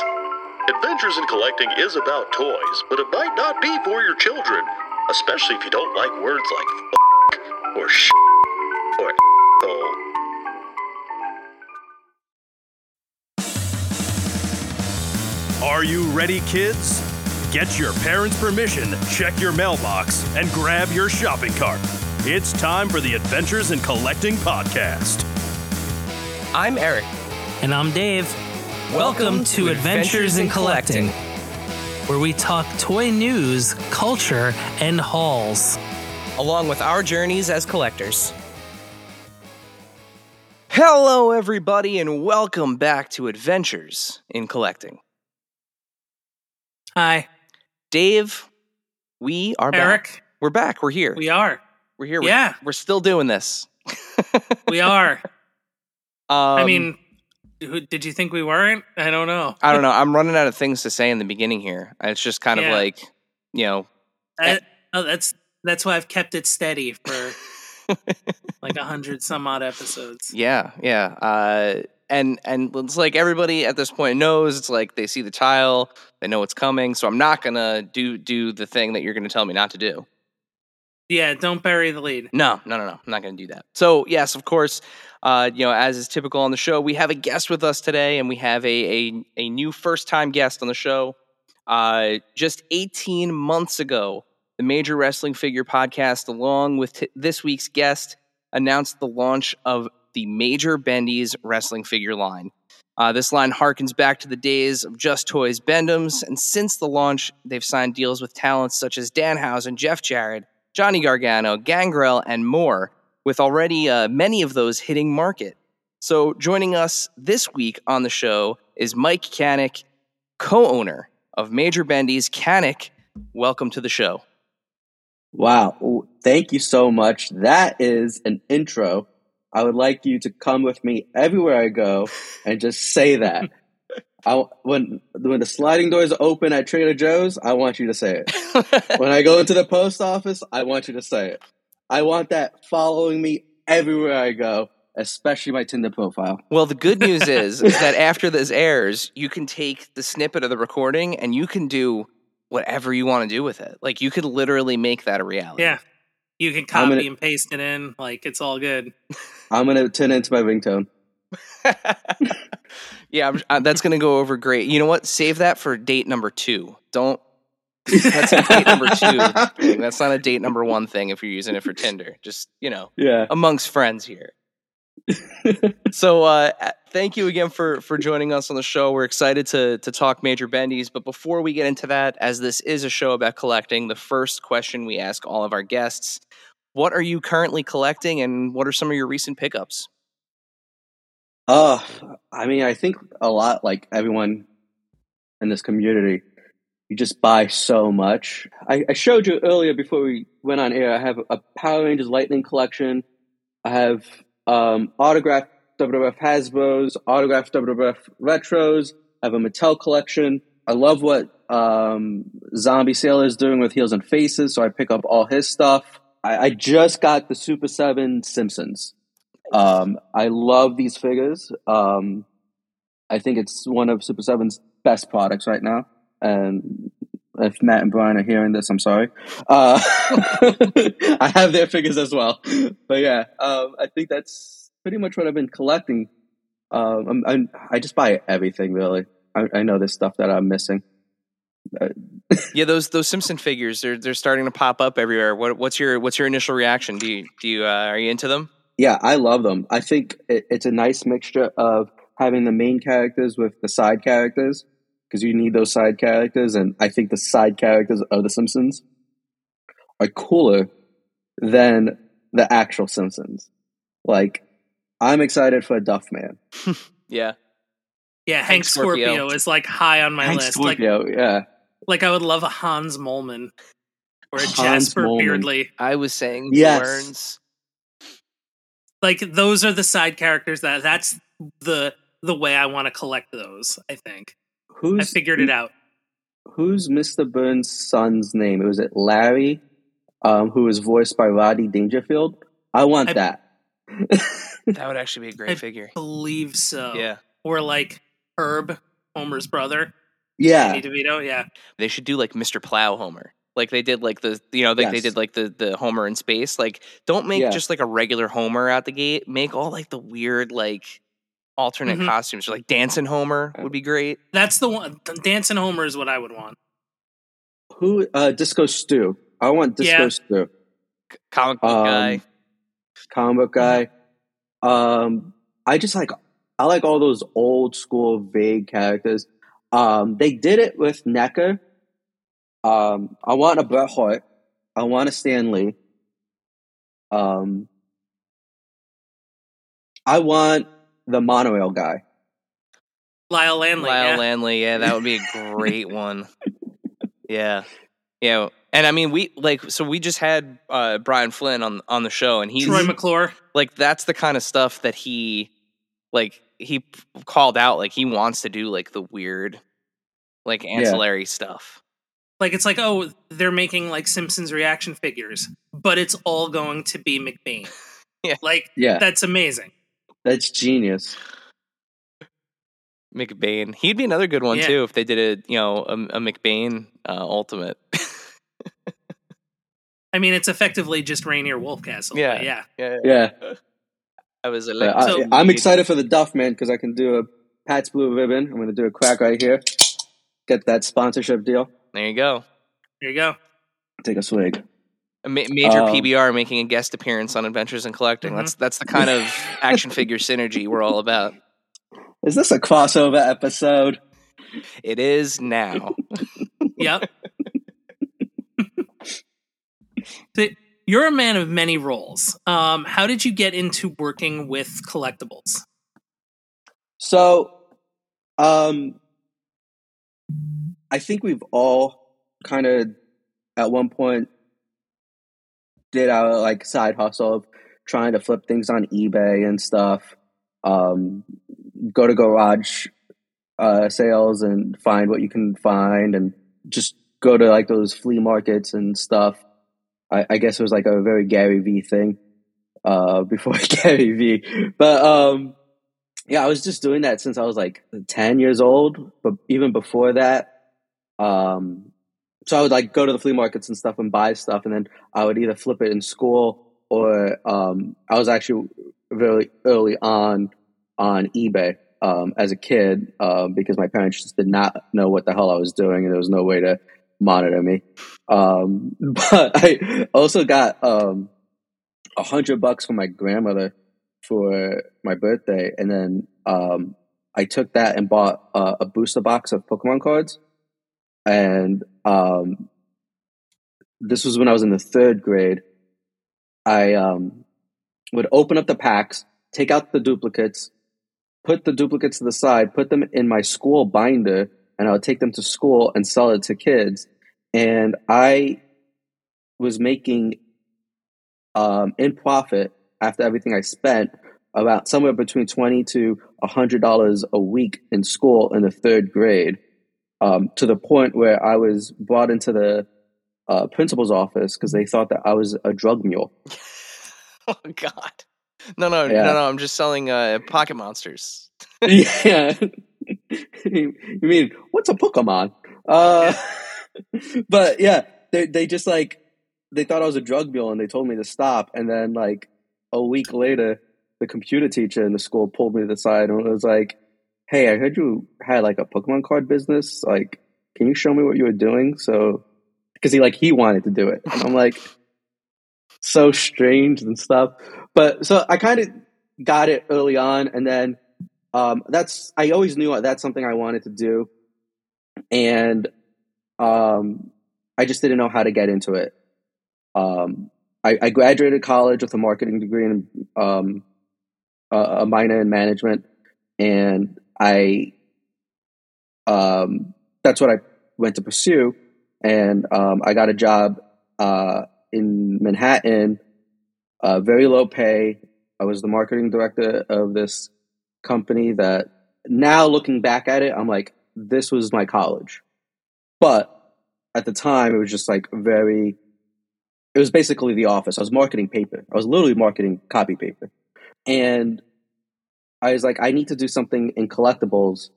And Dads. Adventures in Collecting is about toys, but it might not be for your children, especially if you don't like words like f- or sh or oh. Are you ready, kids? Get your parents' permission, check your mailbox, and grab your shopping cart. It's time for the Adventures in Collecting podcast. I'm Eric. And I'm Dave. Welcome, to, Adventures in Collecting, where we talk toy news, culture, and hauls. along with our journeys as collectors. Hello, everybody, and welcome back to Adventures in Collecting. Hi, Dave, we are back. Eric. We're back. We're here. We are. We're here. We're- Yeah. We're, still doing this. We are. I Um, mean, who, did you think we weren't? I don't know. I don't know. I'm running out of things to say in the beginning here. It's just kind of like, you know, I, oh, that's that's why I've kept it steady for like a hundred some odd episodes. Yeah, yeah. Uh, and and it's like everybody at this point knows it's like they see the tile, they know what's coming. So I'm not gonna do do the thing that you're gonna tell me not to do. Yeah, don't bury the lead. No, no, no, no. I'm not gonna do that. So yes, of course. Uh, you know, as is typical on the show, we have a guest with us today, and we have a a, a new first time guest on the show. Uh, just 18 months ago, the Major Wrestling Figure Podcast, along with t- this week's guest, announced the launch of the Major Bendy's wrestling figure line. Uh, this line harkens back to the days of Just Toys Bendems, and since the launch, they've signed deals with talents such as Danhausen, Jeff Jarrett, Johnny Gargano, Gangrel, and more, with already uh, many of those hitting market. So, joining us this week on the show is Mike Canick, co owner of Major Bendy's. Canick, welcome to the show. Wow. Thank you so much. That is an intro. I would like you to come with me everywhere I go and just say that. I, when when the sliding doors open at Trader Joe's, I want you to say it. When I go into the post office, I want you to say it. I want that following me everywhere I go, especially my Tinder profile. Well, the good news is, is that after this airs, you can take the snippet of the recording and you can do whatever you want to do with it. Like you could literally make that a reality. Yeah, you can copy gonna- and paste it in. Like it's all good. I'm gonna turn it into my ringtone. yeah, uh, that's going to go over great. You know what? Save that for date number two. Don't. That's a date number two. thing. That's not a date number one thing if you're using it for Tinder. Just you know, Yeah. amongst friends here. so uh, thank you again for for joining us on the show. We're excited to to talk Major Bendies, but before we get into that, as this is a show about collecting, the first question we ask all of our guests: What are you currently collecting, and what are some of your recent pickups? Oh, I mean, I think a lot like everyone in this community, you just buy so much. I, I showed you earlier before we went on air. I have a Power Rangers Lightning collection. I have um, autographed WWF Hasbro's, autographed WWF retros. I have a Mattel collection. I love what um, Zombie Sailor is doing with Heels and Faces, so I pick up all his stuff. I, I just got the Super 7 Simpsons. Um, I love these figures. Um, I think it's one of Super 7's best products right now. And if Matt and Brian are hearing this, I'm sorry. Uh, I have their figures as well. But yeah, um, I think that's pretty much what I've been collecting. Um, I'm, I'm, i just buy everything really. I, I, know there's stuff that I'm missing. Yeah, those those Simpson figures they're they're starting to pop up everywhere. What, what's your what's your initial reaction? Do you do you uh, are you into them? Yeah, I love them. I think it, it's a nice mixture of having the main characters with the side characters because you need those side characters, and I think the side characters of the Simpsons are cooler than the actual Simpsons. Like, I'm excited for Duff Man. yeah. Yeah, Hank, Hank Scorpio. Scorpio. is like high on my Hank list. Scorpio, like, yeah. Like I would love a Hans Moleman or a Hans Jasper Moleman. Beardly. I was saying yes. Burns. Like those are the side characters that that's the the way I want to collect those. I think. Who's, I figured it out. Who's Mr. Burns' son's name? Was it Larry, um, who was voiced by Rodney Dangerfield? I want I, that. that would actually be a great I figure. Believe so. Yeah. Or like Herb, Homer's brother. Yeah. Danny DeVito. Yeah. They should do like Mr. Plow Homer like they did like the you know like yes. they did like the the homer in space like don't make yeah. just like a regular homer out the gate. Make all like the weird like alternate mm-hmm. costumes like dancing homer would be great. That's the one dancing homer is what i would want. Who uh disco stew. I want disco yeah. stew. Comic book um, guy comic book guy. Um i just like i like all those old school vague characters. Um they did it with NECA um, I want a Bret Hart. I want a Stan Lee. Um, I want the monorail guy. Lyle Lanley. Lyle yeah. Lanley, yeah, that would be a great one. Yeah. Yeah. And I mean we like so we just had uh, Brian Flynn on on the show and he's Troy McClure. Like that's the kind of stuff that he like he called out like he wants to do like the weird like ancillary yeah. stuff. Like it's like, oh, they're making like Simpsons reaction figures, but it's all going to be McBain. yeah. Like yeah. that's amazing. That's genius. McBain. He'd be another good one yeah. too if they did a you know a, a McBain uh, Ultimate. I mean, it's effectively just Rainier Wolfcastle. Yeah, yeah, yeah. yeah. I was. Like, so, I, am excited for the Duff man because I can do a Pabst Blue Ribbon. I'm going to do a crack right here. Get that sponsorship deal. There you go. There you go. Take a swig. A ma- major um, PBR making a guest appearance on Adventures in Collecting. Mm-hmm. That's that's the kind of action figure synergy we're all about. Is this a crossover episode? It is now. yep. so you're a man of many roles. Um, how did you get into working with collectibles? So, um, I think we've all kind of at one point did our like side hustle of trying to flip things on eBay and stuff. Um, go to garage uh, sales and find what you can find, and just go to like those flea markets and stuff. I, I guess it was like a very Gary V thing uh, before Gary V, but um, yeah, I was just doing that since I was like ten years old. But even before that, um, so I would like go to the flea markets and stuff and buy stuff, and then I would either flip it in school or um, I was actually very early on on eBay um, as a kid um, because my parents just did not know what the hell I was doing, and there was no way to monitor me. Um, but I also got um, a hundred bucks from my grandmother for my birthday, and then um, I took that and bought uh, a booster box of Pokemon cards and um, this was when I was in the third grade. I um, would open up the packs, take out the duplicates, put the duplicates to the side, put them in my school binder, and I would take them to school and sell it to kids. And I was making um, in profit after everything I spent about somewhere between twenty to hundred dollars a week in school in the third grade, um, to the point where I was brought into the uh, principal's office because they thought that I was a drug mule. oh God. No, no, Yeah. no, no. I'm just selling uh, pocket monsters. yeah. you mean what's a Pokemon? Uh, but yeah, they they just like they thought I was a drug mule and they told me to stop. And then like a week later, the computer teacher in the school pulled me to the side and was like, "Hey, I heard you had like a Pokemon card business. Like, can you show me what you were doing?" So because he like he wanted to do it, and I'm like so strange and stuff. But so I kind of got it early on, and then um, that's I always knew that's something I wanted to do, and um, I just didn't know how to get into it. Um, I, I graduated college with a marketing degree and um, a, a minor in management, and I um, that's what I went to pursue, and um, I got a job uh, in Manhattan, uh, very low pay. I was the marketing director of this company that now looking back at it, I'm like, this was my college. But at the time, it was just like very, it was basically the office. I was marketing paper. I was literally marketing copy paper. And I was like, I need to do something in collectibles.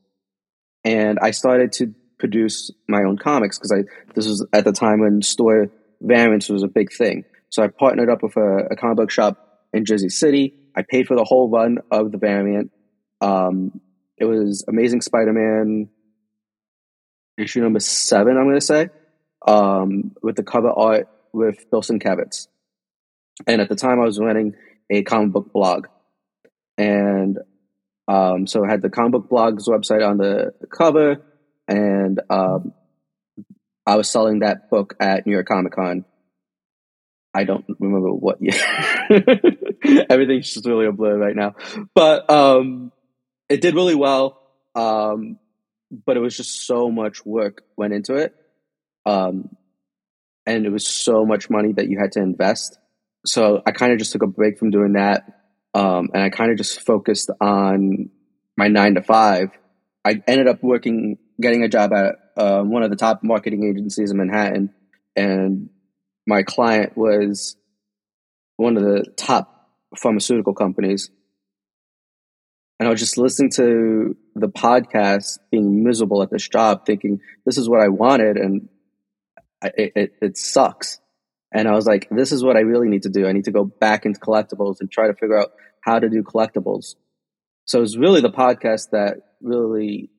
And I started to produce my own comics because I, this was at the time when store variants was a big thing. So I partnered up with a, a comic book shop in Jersey City. I paid for the whole run of the variant. Um, it was Amazing Spider-Man issue number seven, I'm going to say, um, with the cover art with Bill Sienkiewicz. And at the time, I was running a comic book blog, and um, so I had the comic book blog's website on the cover, and um, I was selling that book at New York Comic Con. I don't remember what year. Everything's just really a blur right now, but um, it did really well. Um, but it was just so much work went into it, um, and it was so much money that you had to invest. So I kind of just took a break from doing that, um, and I kind of just focused on my nine to five. I ended up working, getting a job at uh, one of the top marketing agencies in Manhattan, and my client was one of the top pharmaceutical companies. And I was just listening to the podcast, being miserable at this job, thinking this is what I wanted, and I, it, it, it sucks. And I was like, this is what I really need to do. I need to go back into collectibles and try to figure out how to do collectibles. So it was really the podcast that really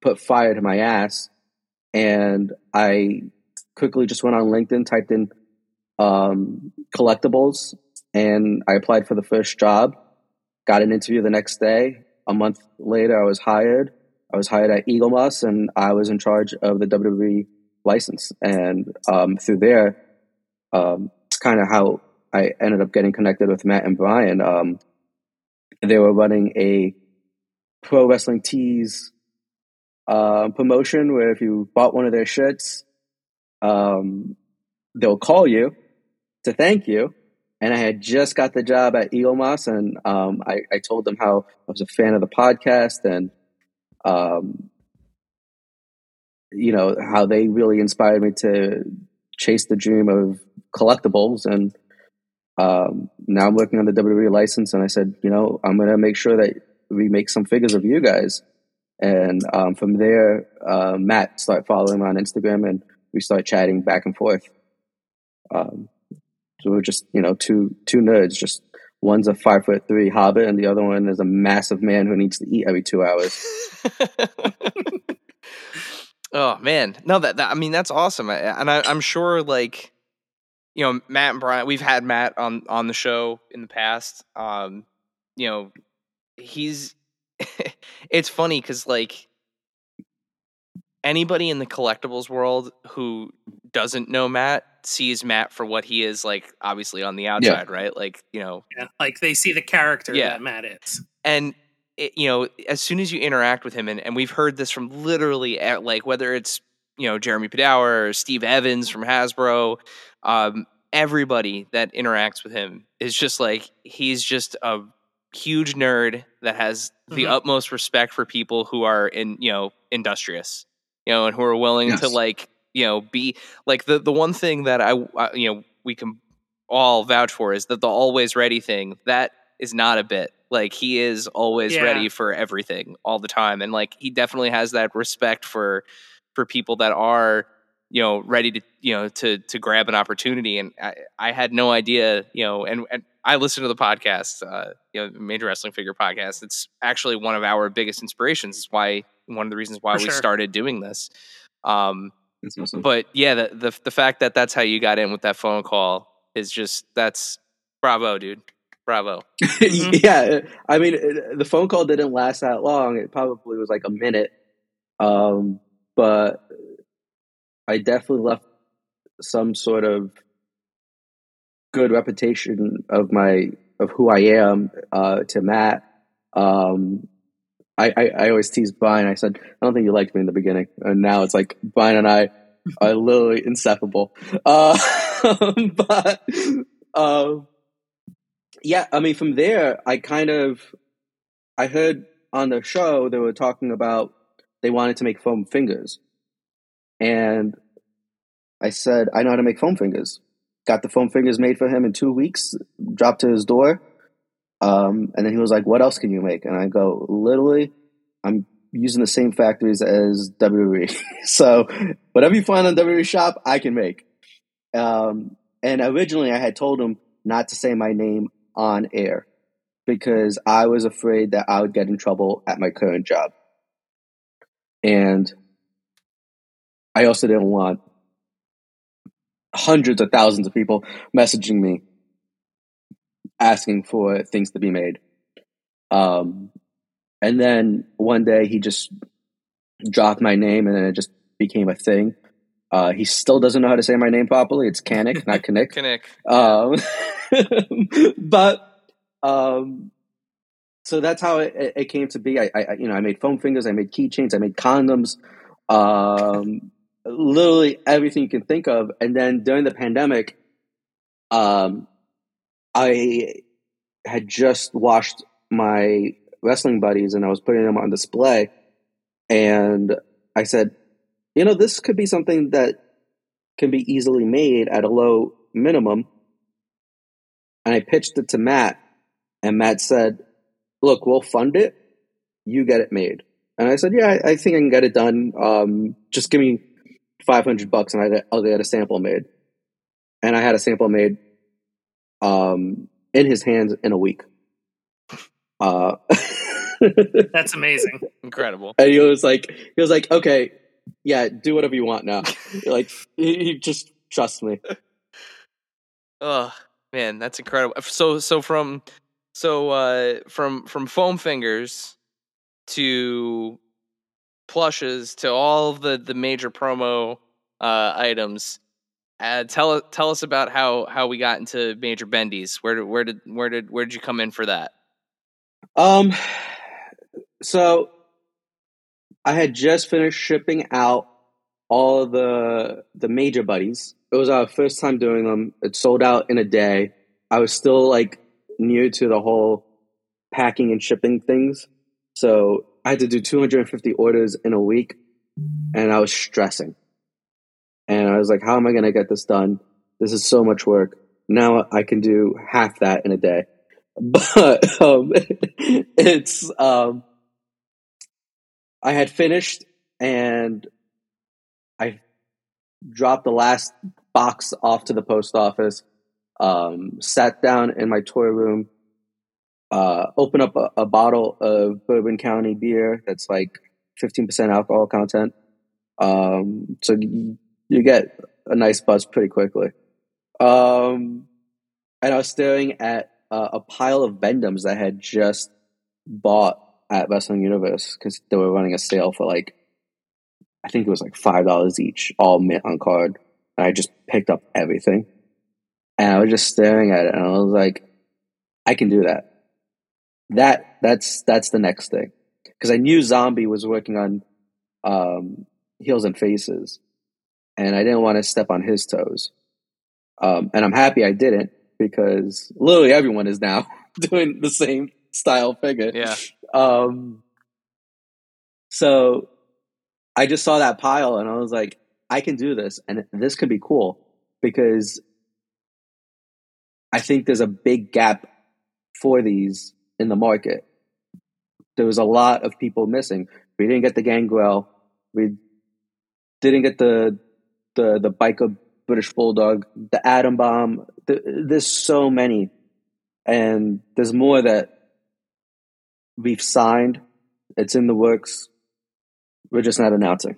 put fire to my ass. And I quickly just went on LinkedIn, typed in um, collectibles, and I applied for the first job. Got an interview the next day. A month later, I was hired. I was hired at Eaglemoss, and I was in charge of the WWE license. And um, through there, um, it's kind of how I ended up getting connected with Matt and Brian. Um, they were running a pro wrestling tees uh, promotion where if you bought one of their shirts, um, they'll call you to thank you. And I had just got the job at Eaglemoss, and um, I, I told them how I was a fan of the podcast and um, you know how they really inspired me to chase the dream of collectibles. And um, now i'm working on the wwe license and i said you know i'm going to make sure that we make some figures of you guys. And um, from there uh, matt started following me on instagram and we started chatting back and forth. Um, so we're just you know two two nerds just one's a five foot three hobbit and the other one is a massive man who needs to eat every two hours oh man, no, that, that I mean that's awesome, and I, I'm sure like you know Matt and Brian, we've had Matt on on the show in the past. Um, you know, he's it's funny because like anybody in the collectibles world who doesn't know Matt sees Matt for what he is like obviously on the outside, right? Like, you know, Yeah, like they see the character Yeah. that Matt is. and it, you know, as soon as you interact with him, and, and we've heard this from literally at, like whether it's you know Jeremy Padawer or Steve Evans from Hasbro, um, everybody that interacts with him is just like he's just a huge nerd that has the Mhm. utmost respect for people who are in you know industrious, you know, and who are willing to like you know be like the the one thing that I, I you know we can all vouch for is that the always ready thing that is not a bit like he is always Yeah. ready for everything all the time and like he definitely has that respect for for people that are you know ready to you know to to grab an opportunity and i, I had no idea you know and, and i listen to the podcast uh you know major wrestling figure podcast it's actually one of our biggest inspirations it's why one of the reasons why For we sure. started doing this um awesome. but yeah the, the the fact that that's how you got in with that phone call is just that's bravo dude bravo Mhm. yeah, I mean, the phone call didn't last that long. It probably was like a minute. Um, but I definitely left some sort of good reputation of my of who I am uh, to Matt. Um, I, I I always tease Brian. I said I don't think you liked me in the beginning, and now it's like Brian and I are literally inseparable. Uh, but um, yeah, I mean, from there, I kind of I heard on the show they were talking about they wanted to make foam fingers, and I said I know how to make foam fingers. Got the foam fingers made for him in two weeks. Dropped to his door, um, and then he was like, "What else can you make?" And I go, "Literally, I'm using the same factories as WWE. so whatever you find on WWE shop, I can make." Um, and originally, I had told him not to say my name on air because I was afraid that I would get in trouble at my current job. And I also didn't want hundreds of thousands of people messaging me asking for things to be made. Um, and then one day he just dropped my name and then it just became a thing. Uh, he still doesn't know how to say my name properly. It's Kanik, not Kanik. Kinnick. Um, but um, so that's how it, it- it came to be. I, I, you know, I made foam fingers, I made keychains, I made condoms, um, literally everything you can think of. And then during the pandemic, um, I had just washed my wrestling buddies and I was putting them on display. And I said, you know, this could be something that can be easily made at a low minimum. And I pitched it to Matt, and Matt said, Look, we'll fund it. You get it made. And I said, Yeah, I, I think I can get it done. Um, just give me 500 bucks and I, I'll get a sample made. And I had a sample made um, in his hands in a week. Uh, That's amazing. incredible and he was like, he was like, okay, yeah, do whatever you want now. like, he just trust me. Oh man, that's incredible. So so from so uh from from foam fingers to plushes to all the the major promo uh items. Uh, tell tell us about how how we got into major bendies. Where did where did where did where did you come in for that? Um, so I had just finished shipping out all the the major buddies. It was our first time doing them. It sold out in a day. I was still like new to the whole packing and shipping things, so I had to do 250 orders in a week, and I was stressing. And I was like, "How am I going to get this done? This is so much work." Now I can do half that in a day but um, it's um, I had finished and I dropped the last box off to the post office. Um, sat down in my toy room, uh, opened up a, a bottle of Bourbon County beer that's like fifteen percent alcohol content. Um, so you, you get a nice buzz pretty quickly. Um, and I was staring at uh, a pile of Bendums that I had just bought at Wrestling Universe because they were running a sale for like, I think it was like five dollars each, all mint on card. And I just picked up everything, and I was just staring at it, and I was like, I can do that. that that's that's the next thing because I knew Zombie was working on um, Heels and Faces, and I didn't want to step on his toes. Um, and I'm happy I didn't because literally everyone is now doing the same style figure. Yeah. Um, so I just saw that pile and I was like, I can do this, and this could be cool because I think there's a big gap for these in the market. There was a lot of people missing. We didn't get the Gangrel. We didn't get the the the biker British Bulldog, the Atom Bomb. There's so many, and there's more that we've signed. It's in the works. We're just not announcing.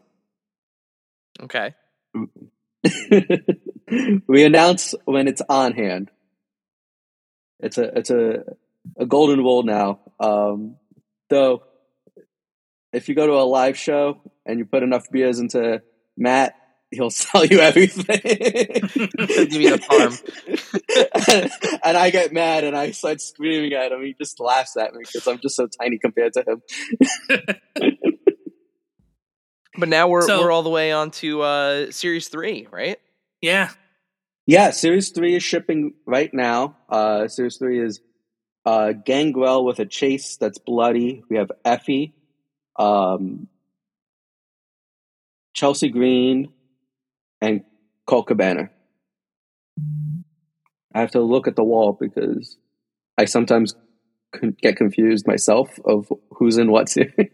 Okay. we announce when it's on hand. It's a it's a a golden rule now. Um, though, if you go to a live show and you put enough beers into Matt, he'll sell you everything. Give you the farm. and, and I get mad and I start screaming at him. He just laughs at me because I'm just so tiny compared to him. But now we're So- we're all the way on to uh, series three, right? Yeah. Yeah, Series 3 is shipping right now. Uh, Series 3 is uh, Gangrel with a chase that's bloody. We have Effy, um, Chelsea Green, and Colt Cabana. I have to look at the wall because I sometimes get confused myself of who's in what series.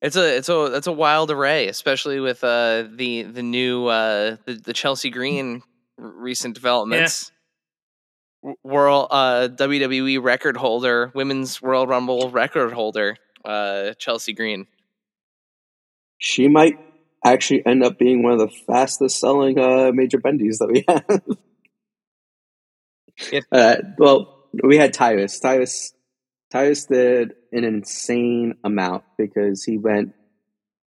It's a it's a it's a wild array, especially with uh, the the new uh, the, the Chelsea Green r- recent developments. W- World uh, WWE record holder, women's World Rumble record holder, uh, Chelsea Green. she might actually end up being one of the fastest selling uh, major bendies that we have. Yeah. Uh, well, we had Tyrus. Tyrus, Tyrus did an insane amount because he went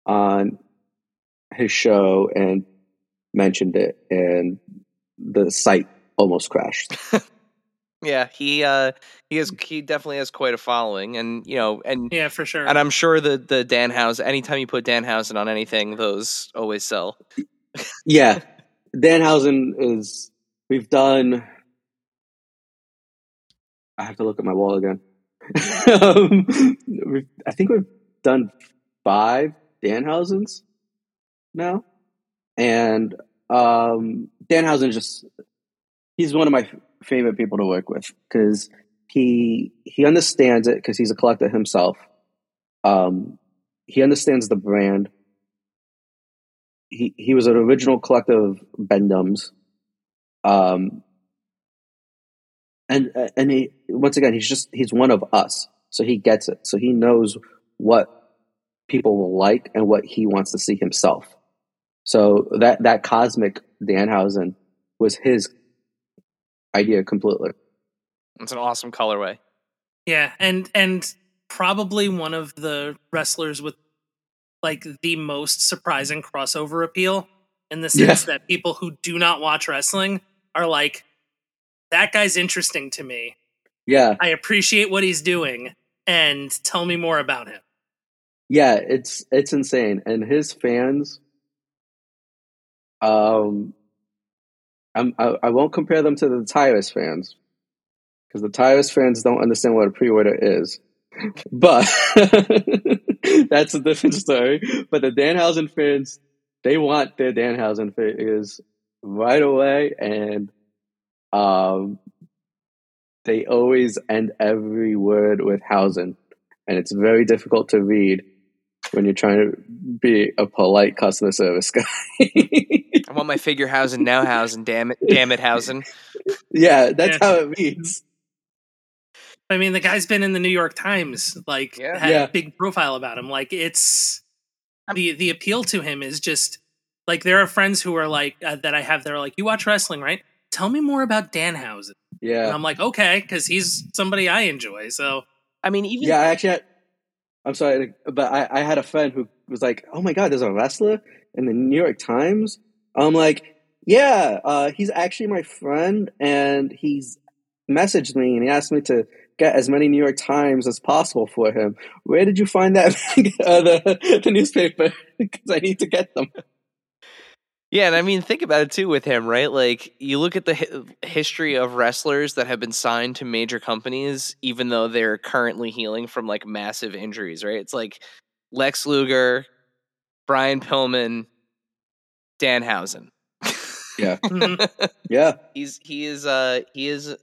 on his show and mentioned it, and the site almost crashed. Yeah, he uh, he is he definitely has quite a following, and you know, and Yeah, for sure. and I'm sure the the Danhausen. Anytime you put Dan Danhausen on anything, those always sell. yeah, Dan Danhausen is. We've done. I have to look at my wall again. um, we've, I think we've done five Dan Danhausens now, and um, Danhausen is just he's one of my favorite people to work with because he he understands it because he's a collector himself. Um, he understands the brand. He he was an original collector of Bendums. Um, and and he once again he's just he's one of us, so he gets it. So he knows what people will like and what he wants to see himself. So that that cosmic Danhausen was his idea completely. It's an awesome colorway. Yeah, and and probably one of the wrestlers with like the most surprising crossover appeal in the sense that people who do not watch wrestling are like that guy's interesting to me. Yeah, I appreciate what he's doing and tell me more about him. yeah, it's it's insane, and his fans. Um, I'm, I I won't compare them to the Tyrus fans because the Tyrus fans don't understand what a pre-order is, but that's a different story. But the Danhausen fans, they want their Danhausen figures right away, and um, they always end every word with Hausen, and it's very difficult to read when you're trying to be a polite customer service guy. I want my figure housing now housing. Damn it, damn it, housing. yeah, that's Yeah. how it reads. I mean, the guy's been in the New York Times, like Yeah. had Yeah. a big profile about him. Like it's the the appeal to him is just like there are friends who are like uh, that I have. They're like, you watch wrestling, right? Tell me more about Danhausen. And Yeah, I'm like, okay, because he's somebody I enjoy. So I mean, even yeah. I actually, had, I'm sorry, but I, I had a friend who was like, "Oh my god, there's a wrestler in the New York Times." I'm like, "Yeah, uh, he's actually my friend, and he's messaged me and he asked me to get as many New York Times as possible for him. Where did you find that uh, the the newspaper? Because I need to get them. Yeah, and I mean, think about it too with him, right? Like, you look at the hi- history of wrestlers that have been signed to major companies, even though they're currently healing from like massive injuries, right? It's like Lex Luger, Brian Pillman, Danhausen. Yeah, Mhm. yeah, he's he is uh he is a-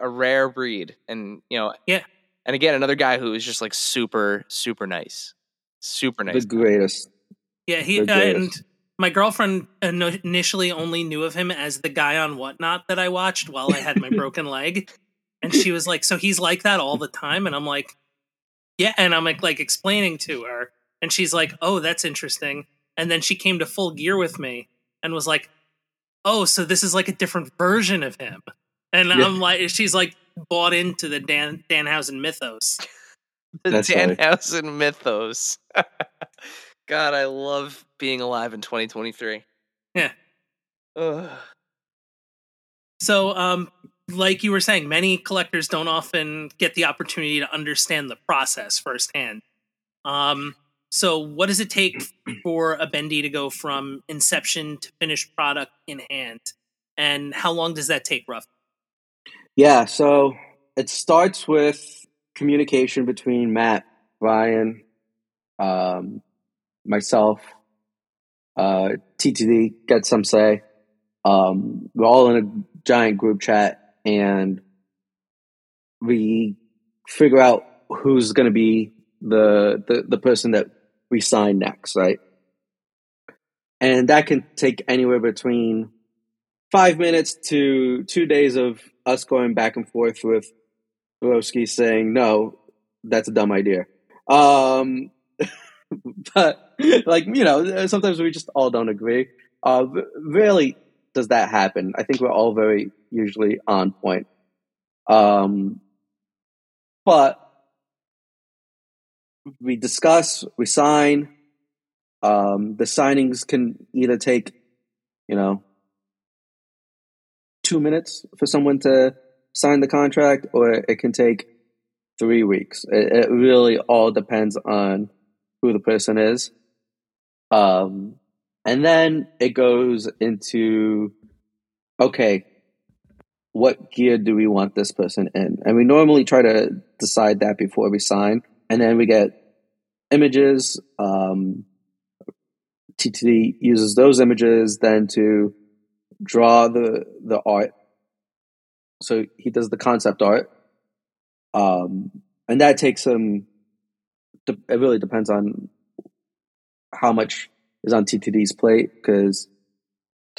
a rare breed, and you know, Yeah. And again, another guy who is just like super super nice, super nice. the greatest. Yeah, he The uh, and my girlfriend uh, initially only knew of him as the guy on Whatnot that I watched while I had my broken leg, and she was like, "So he's like that all the time?" And I'm like, "Yeah," and I'm like, like explaining to her, and she's like, "Oh, that's interesting." And then she came to full gear with me and was like, "Oh, so this is like a different version of him," and Yeah. I'm like, she's like bought into the Dan Danhausen mythos. the That's funny. Danhausen mythos. God, I love being alive in 2023. Yeah. Ugh. So, um, like you were saying, many collectors don't often get the opportunity to understand the process firsthand. Um, so, what does it take for a bendy to go from inception to finished product in hand, and how long does that take, roughly? Yeah, so it starts with communication between Matt, Brian, um, myself, uh, TTD, get some say. Um, we're all in a giant group chat and we figure out who's going to be the, the, the person that we sign next, right? And that can take anywhere between five minutes to two days of us going back and forth with Borowski saying, no, that's a dumb idea. Um, but like, you know, sometimes we just all don't agree. Uh, rarely does that happen. I think we're all very usually on point. Um, but we discuss, we sign. Um, the signings can either take, you know, two minutes for someone to sign the contract, or it can take three weeks. It, it really all depends on who the person is. Um, and then it goes into okay, what gear do we want this person in? And we normally try to decide that before we sign. And then we get images. Um, TTD uses those images then to draw the the art. So he does the concept art, um, and that takes him. It really depends on how much is on TTD's plate because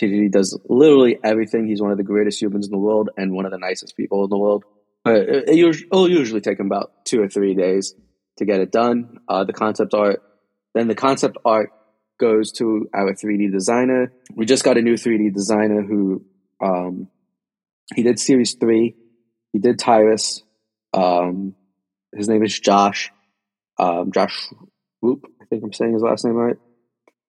TTD does literally everything. He's one of the greatest humans in the world and one of the nicest people in the world. But it, it'll usually take him about two or three days to get it done. Uh, the concept art, then the concept art goes to our 3D designer. We just got a new 3D designer who um, he did Series Three. He did Tyrus. Um, his name is Josh. Um, Josh Whoop. I think I'm saying his last name right.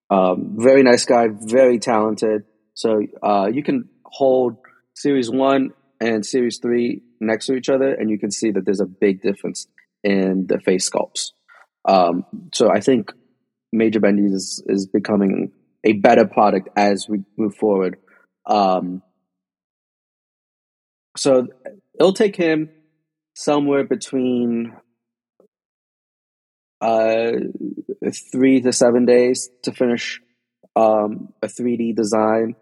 Um, very nice guy. Very talented. So uh, you can hold Series One and Series Three next to each other, and you can see that there's a big difference in the face sculpts. Um, so I think Major Bendy's is, is becoming a better product as we move forward. Um, so it'll take him somewhere between uh, three to seven days to finish um, a 3D design.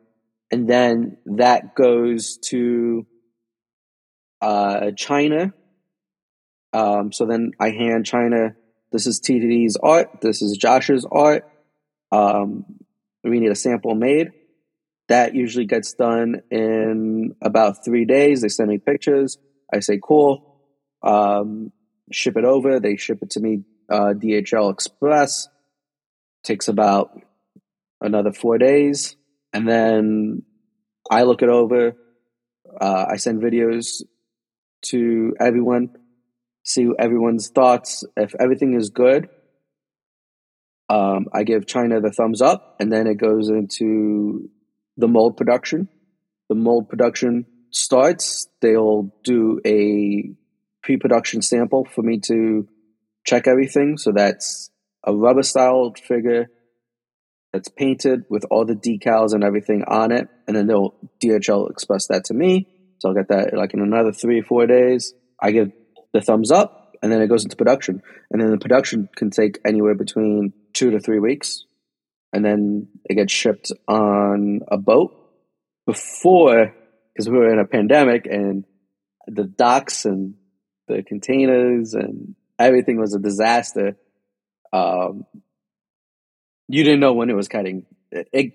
And then that goes to uh, China. Um, so then I hand China, this is TTD's art, this is Josh's art. Um, we need a sample made. That usually gets done in about three days. They send me pictures. I say, cool. Um, ship it over. They ship it to me uh, DHL Express. Takes about another four days. And then I look it over. Uh, I send videos to everyone, see everyone's thoughts. If everything is good, um, I give China the thumbs up, and then it goes into the mold production. The mold production starts. They'll do a pre-production sample for me to check everything. So that's a rubber styled figure that's painted with all the decals and everything on it, and then they'll DHL express that to me. So I'll get that like in another three or four days. I give the thumbs up, and then it goes into production, and then the production can take anywhere between two to three weeks, and then it gets shipped on a boat. Before, because we were in a pandemic, and the docks and the containers and everything was a disaster. Um, you didn't know when it was cutting. It, it,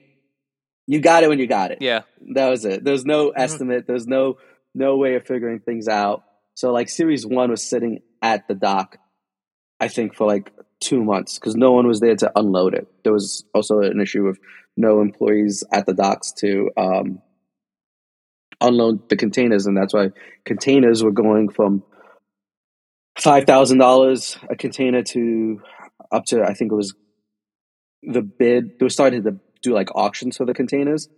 you got it when you got it. Yeah, that was it. There's no Mm-hmm. estimate. There's no no way of figuring things out. So like series one was sitting at the dock, I think for like two months because no one was there to unload it. There was also an issue of no employees at the docks to um, unload the containers, and that's why containers were going from five thousand dollars a container to up to I think it was the bid. They were starting to do like auctions for the containers,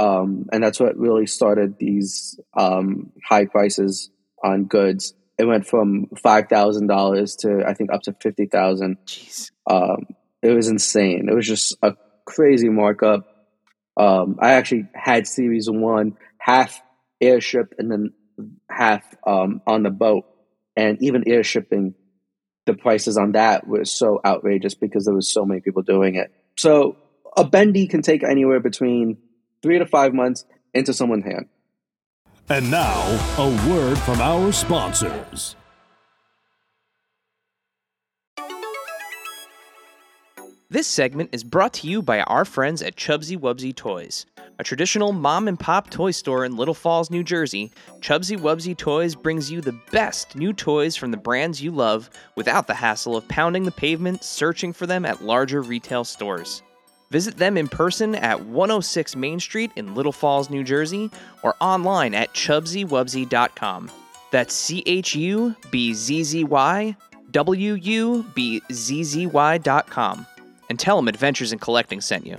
um, and that's what really started these um, high prices on goods. It went from five thousand dollars to I think up to fifty thousand. jeez. Um, it was insane. It was just a crazy markup. Um, I actually had series one half airship and then half um, on the boat, and even air shipping, the prices on that were so outrageous because there was so many people doing it. So a bendy can take anywhere between three to five months into someone's hand. And now, a word from our sponsors. This segment is brought to you by our friends at Chubsy Wubsy Toys. A traditional mom and pop toy store in Little Falls, New Jersey, Chubsy Wubsy Toys brings you the best new toys from the brands you love without the hassle of pounding the pavement searching for them at larger retail stores. Visit them in person at 106 Main Street in Little Falls, New Jersey, or online at chubzywubzy.com. That's C H U B Z Z Y W U B Z Z Y dot com. And tell them Adventures in Collecting sent you.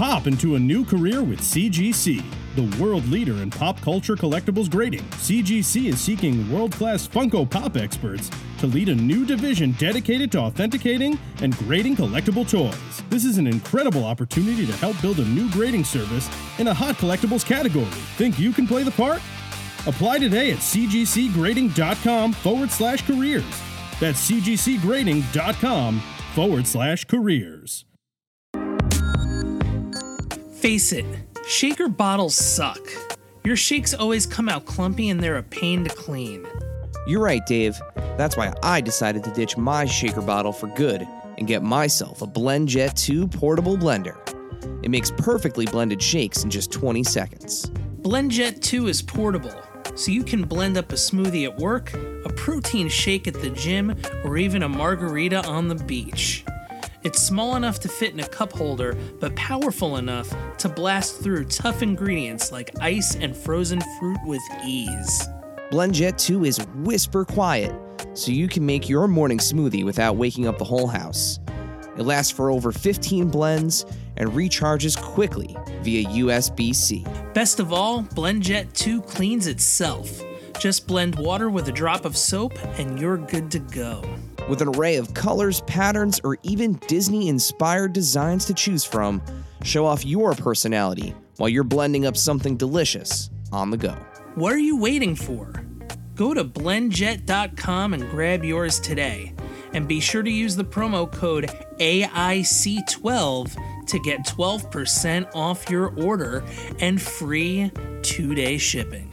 Pop into a new career with CGC, the world leader in pop culture collectibles grading. CGC is seeking world class Funko Pop experts to lead a new division dedicated to authenticating and grading collectible toys. This is an incredible opportunity to help build a new grading service in a hot collectibles category. Think you can play the part? Apply today at cgcgrading.com forward slash careers. That's cgcgrading.com forward slash careers. Face it, shaker bottles suck. Your shakes always come out clumpy and they're a pain to clean. You're right, Dave. That's why I decided to ditch my shaker bottle for good and get myself a BlendJet 2 portable blender. It makes perfectly blended shakes in just 20 seconds. BlendJet 2 is portable, so you can blend up a smoothie at work, a protein shake at the gym, or even a margarita on the beach. It's small enough to fit in a cup holder, but powerful enough to blast through tough ingredients like ice and frozen fruit with ease. BlendJet 2 is whisper quiet, so you can make your morning smoothie without waking up the whole house. It lasts for over 15 blends and recharges quickly via USB C. Best of all, BlendJet 2 cleans itself. Just blend water with a drop of soap and you're good to go. With an array of colors, patterns, or even Disney inspired designs to choose from, show off your personality while you're blending up something delicious on the go. What are you waiting for? Go to blendjet.com and grab yours today. And be sure to use the promo code AIC12 to get 12% off your order and free two day shipping.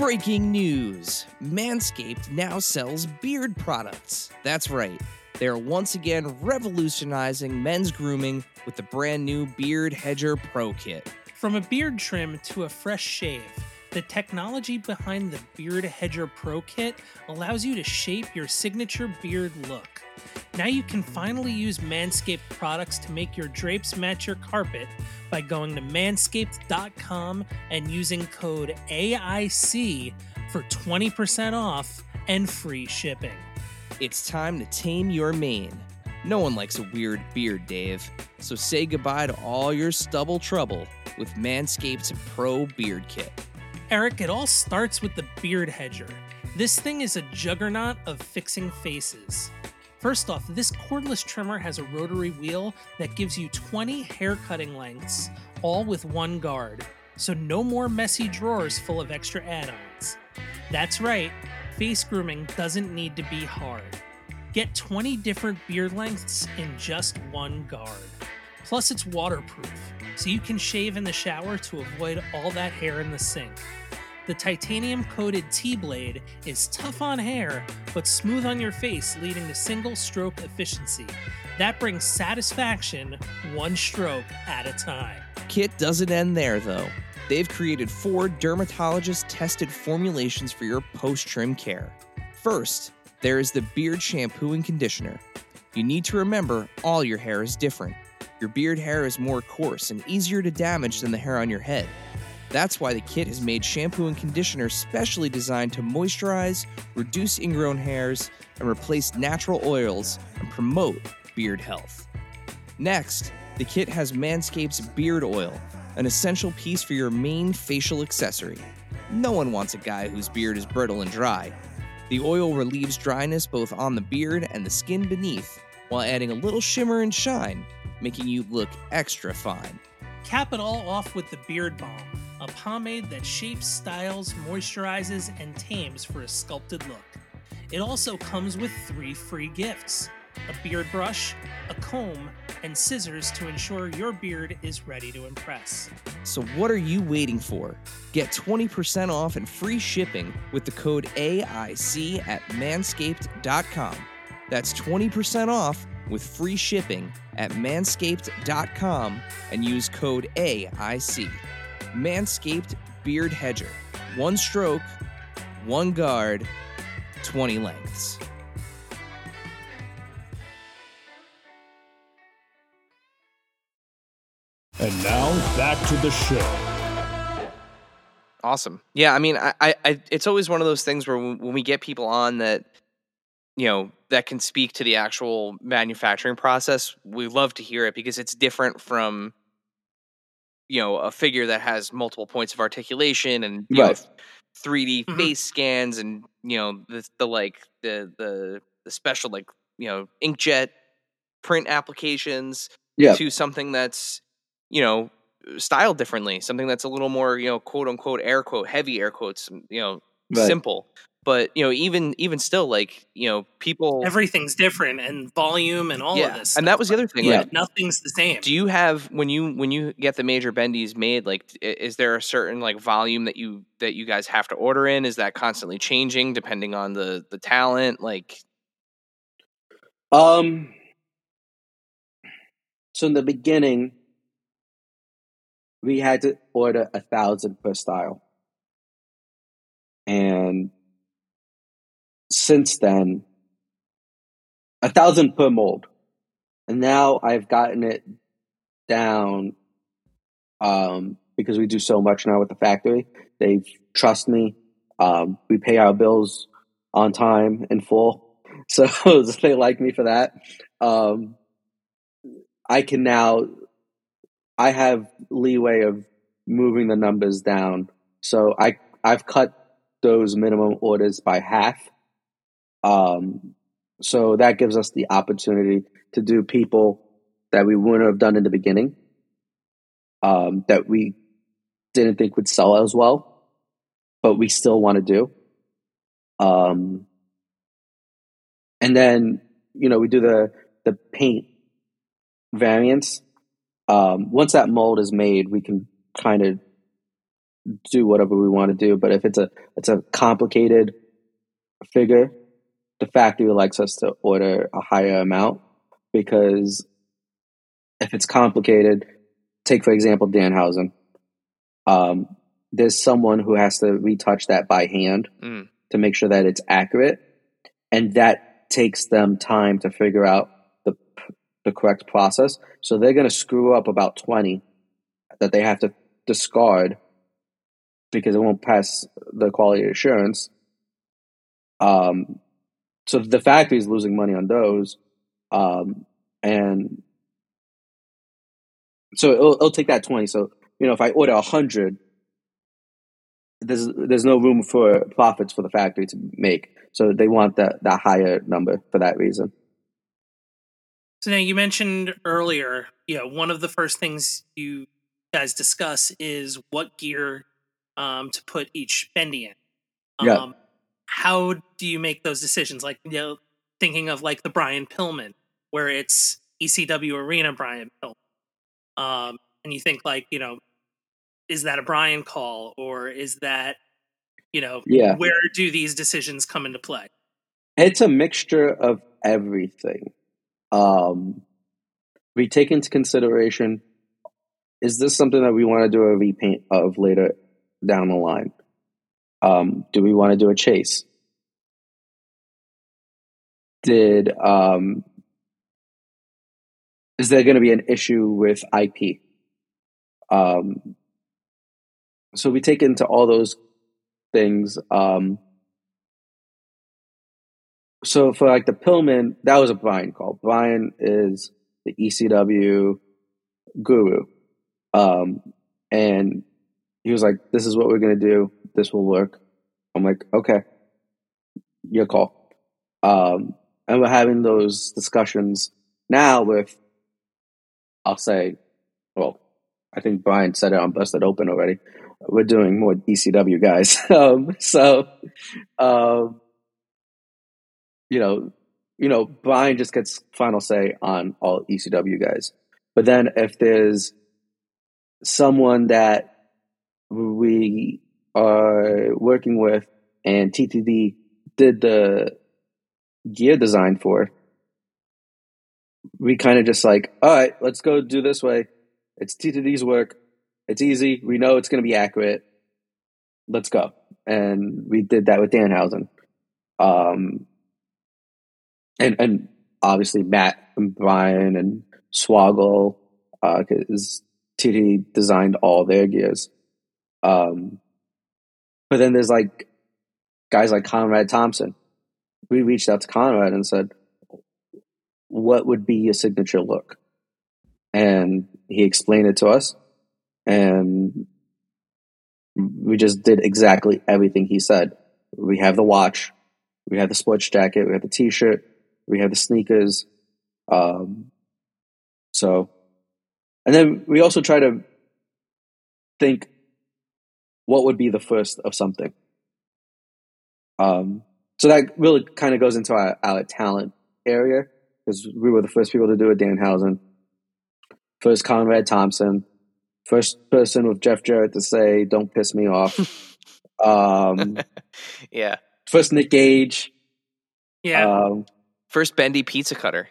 Breaking news Manscaped now sells beard products. That's right. They are once again revolutionizing men's grooming with the brand new Beard Hedger Pro Kit. From a beard trim to a fresh shave, the technology behind the Beard Hedger Pro Kit allows you to shape your signature beard look. Now you can finally use Manscaped products to make your drapes match your carpet by going to manscaped.com and using code AIC for 20% off and free shipping. It's time to tame your mane. No one likes a weird beard, Dave. So say goodbye to all your stubble trouble with Manscaped's Pro Beard Kit. Eric, it all starts with the Beard Hedger. This thing is a juggernaut of fixing faces. First off, this cordless trimmer has a rotary wheel that gives you 20 hair cutting lengths, all with one guard. So no more messy drawers full of extra add ons. That's right, face grooming doesn't need to be hard. Get 20 different beard lengths in just one guard. Plus, it's waterproof, so you can shave in the shower to avoid all that hair in the sink. The titanium coated T blade is tough on hair, but smooth on your face, leading to single stroke efficiency. That brings satisfaction one stroke at a time. Kit doesn't end there, though. They've created four dermatologist tested formulations for your post trim care. First, there is the beard shampoo and conditioner. You need to remember all your hair is different. Your beard hair is more coarse and easier to damage than the hair on your head. That's why the kit has made shampoo and conditioner specially designed to moisturize, reduce ingrown hairs, and replace natural oils and promote beard health. Next, the kit has Manscaped's Beard Oil, an essential piece for your main facial accessory. No one wants a guy whose beard is brittle and dry. The oil relieves dryness both on the beard and the skin beneath, while adding a little shimmer and shine, making you look extra fine. Cap it all off with the Beard Balm, a pomade that shapes, styles, moisturizes, and tames for a sculpted look. It also comes with three free gifts a beard brush, a comb, and scissors to ensure your beard is ready to impress. So, what are you waiting for? Get 20% off and free shipping with the code AIC at manscaped.com. That's 20% off with free shipping at manscaped.com and use code AIC. Manscaped Beard Hedger. One stroke, one guard, 20 lengths. And now back to the show. Awesome. Yeah, I mean, I, I, it's always one of those things where when we get people on that, you know, that can speak to the actual manufacturing process, we love to hear it because it's different from, you know, a figure that has multiple points of articulation and you Right. know, 3D Mhm. face scans and you know the the like the the the special like you know inkjet print applications Yeah. to something that's you know styled differently something that's a little more you know quote unquote air quote heavy air quotes you know Right. simple but you know even even still like you know people Everything's different and volume and all yeah of this. and that was the other thing Yeah. like Nothing's the same. do you have when you when you get the major bendies made like is there a certain like volume that you that you guys have to order in is that constantly changing depending on the the talent like Um. So in the beginning, we had to order a thousand per style, and since then, a thousand per mold, and now I've gotten it down. Um, because we do so much now with the factory, they trust me. Um, we pay our bills on time in full, so they like me for that. Um, I can now, I have leeway of moving the numbers down. So I, I've cut those minimum orders by half. Um, so that gives us the opportunity to do people that we wouldn't have done in the beginning, um, that we didn't think would sell as well, but we still want to do. Um, and then you know we do the the paint variants. Um, once that mold is made, we can kind of do whatever we want to do. But if it's a it's a complicated figure, the factory likes us to order a higher amount because if it's complicated, take for example Danhausen. Um, there's someone who has to retouch that by hand Mm. to make sure that it's accurate, and that takes them time to figure out the the correct process. So they're going to screw up about twenty that they have to discard because it won't pass the quality assurance. Um, so the factory is losing money on those, um, and so it'll, it'll take that twenty. So you know, if I order a hundred, there's there's no room for profits for the factory to make. So they want that that higher number for that reason. So now you mentioned earlier, you know, one of the first things you guys discuss is what gear um, to put each bendy in. Um, Yeah. How do you make those decisions? Like, you know, thinking of like the Brian Pillman, where it's ECW Arena Brian Pillman. Um, and you think like, you know, is that a Brian call or is that, you know, Yeah. where do these decisions come into play? It's a mixture of everything. Um, we take into consideration is this something that we want to do a repaint of later down the line? Um, do we want to do a chase? Did um, is there going to be an issue with IP? Um, so we take into all those things. Um, so for like the Pillman, that was a Brian call. Brian is the ECW guru. Um, and he was like, This is what we're gonna do, this will work. I'm like, Okay, your call. Um, and we're having those discussions now with I'll say, well, I think Brian said it on Busted Open already. We're doing more ECW guys. um, so um you know, you know, Brian just gets final say on all ECW guys. But then if there's someone that we are working with and TTD did the gear design for, we kind of just like, all right, let's go do this way. It's TTD's work. It's easy. We know it's going to be accurate. Let's go. And we did that with Danhausen. Um, and and obviously Matt and Brian and Swoggle, because TTD designed all their gears. Um, but then there's like guys like Conrad Thompson. We reached out to Conrad and said, "What would be a signature look?" And he explained it to us, and we just did exactly everything he said. We have the watch, we have the sports jacket, we have the T-shirt, we have the sneakers. Um, so, and then we also try to think what would be the first of something. Um, so that really kind of goes into our, our talent area because we were the first people to do it. Danhausen, first Conrad Thompson, first person with Jeff Jarrett to say "Don't piss me off." um, yeah. first Nick Gage. Yeah. Um, First bendy pizza cutter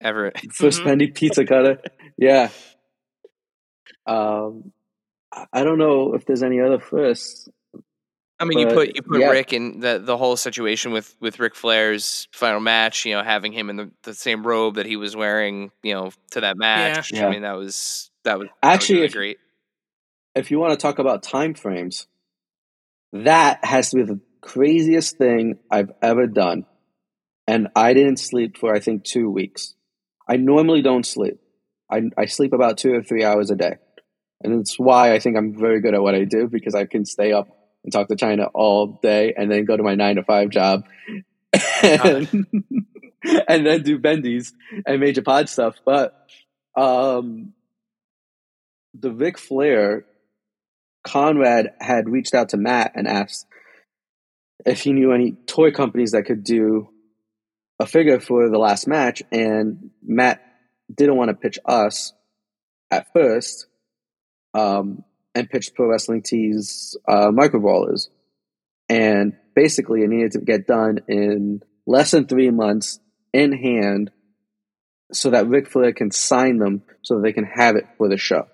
ever. 1st bendy pizza cutter. Yeah. Um, I- I don't know if there's any other firsts. I mean, you put you put yeah. Ric in the the whole situation with with Ric Flair's final match. You know, having him in the, the same robe that he was wearing. You know, to that match. Yeah. I mean, that was that was that was Actually, really if- great. If you want to talk about time frames, that has to be the craziest thing I've ever done. And I didn't sleep for I think two weeks. I normally don't sleep. I, I sleep about two or three hours a day. And it's why I think I'm very good at what I do because I can stay up and talk to China all day and then go to my nine to five job and, and then do bendies and major pod stuff. But um, the Ric Flair, Conrad had reached out to Matt and asked if he knew any toy companies that could do a figure for the last match. And Matt didn't want to pitch us at first um, and pitched Pro Wrestling Tees uh, micro brawlers. And basically, it needed to get done in less than three months in hand so that Ric Flair can sign them so that they can have it for the show.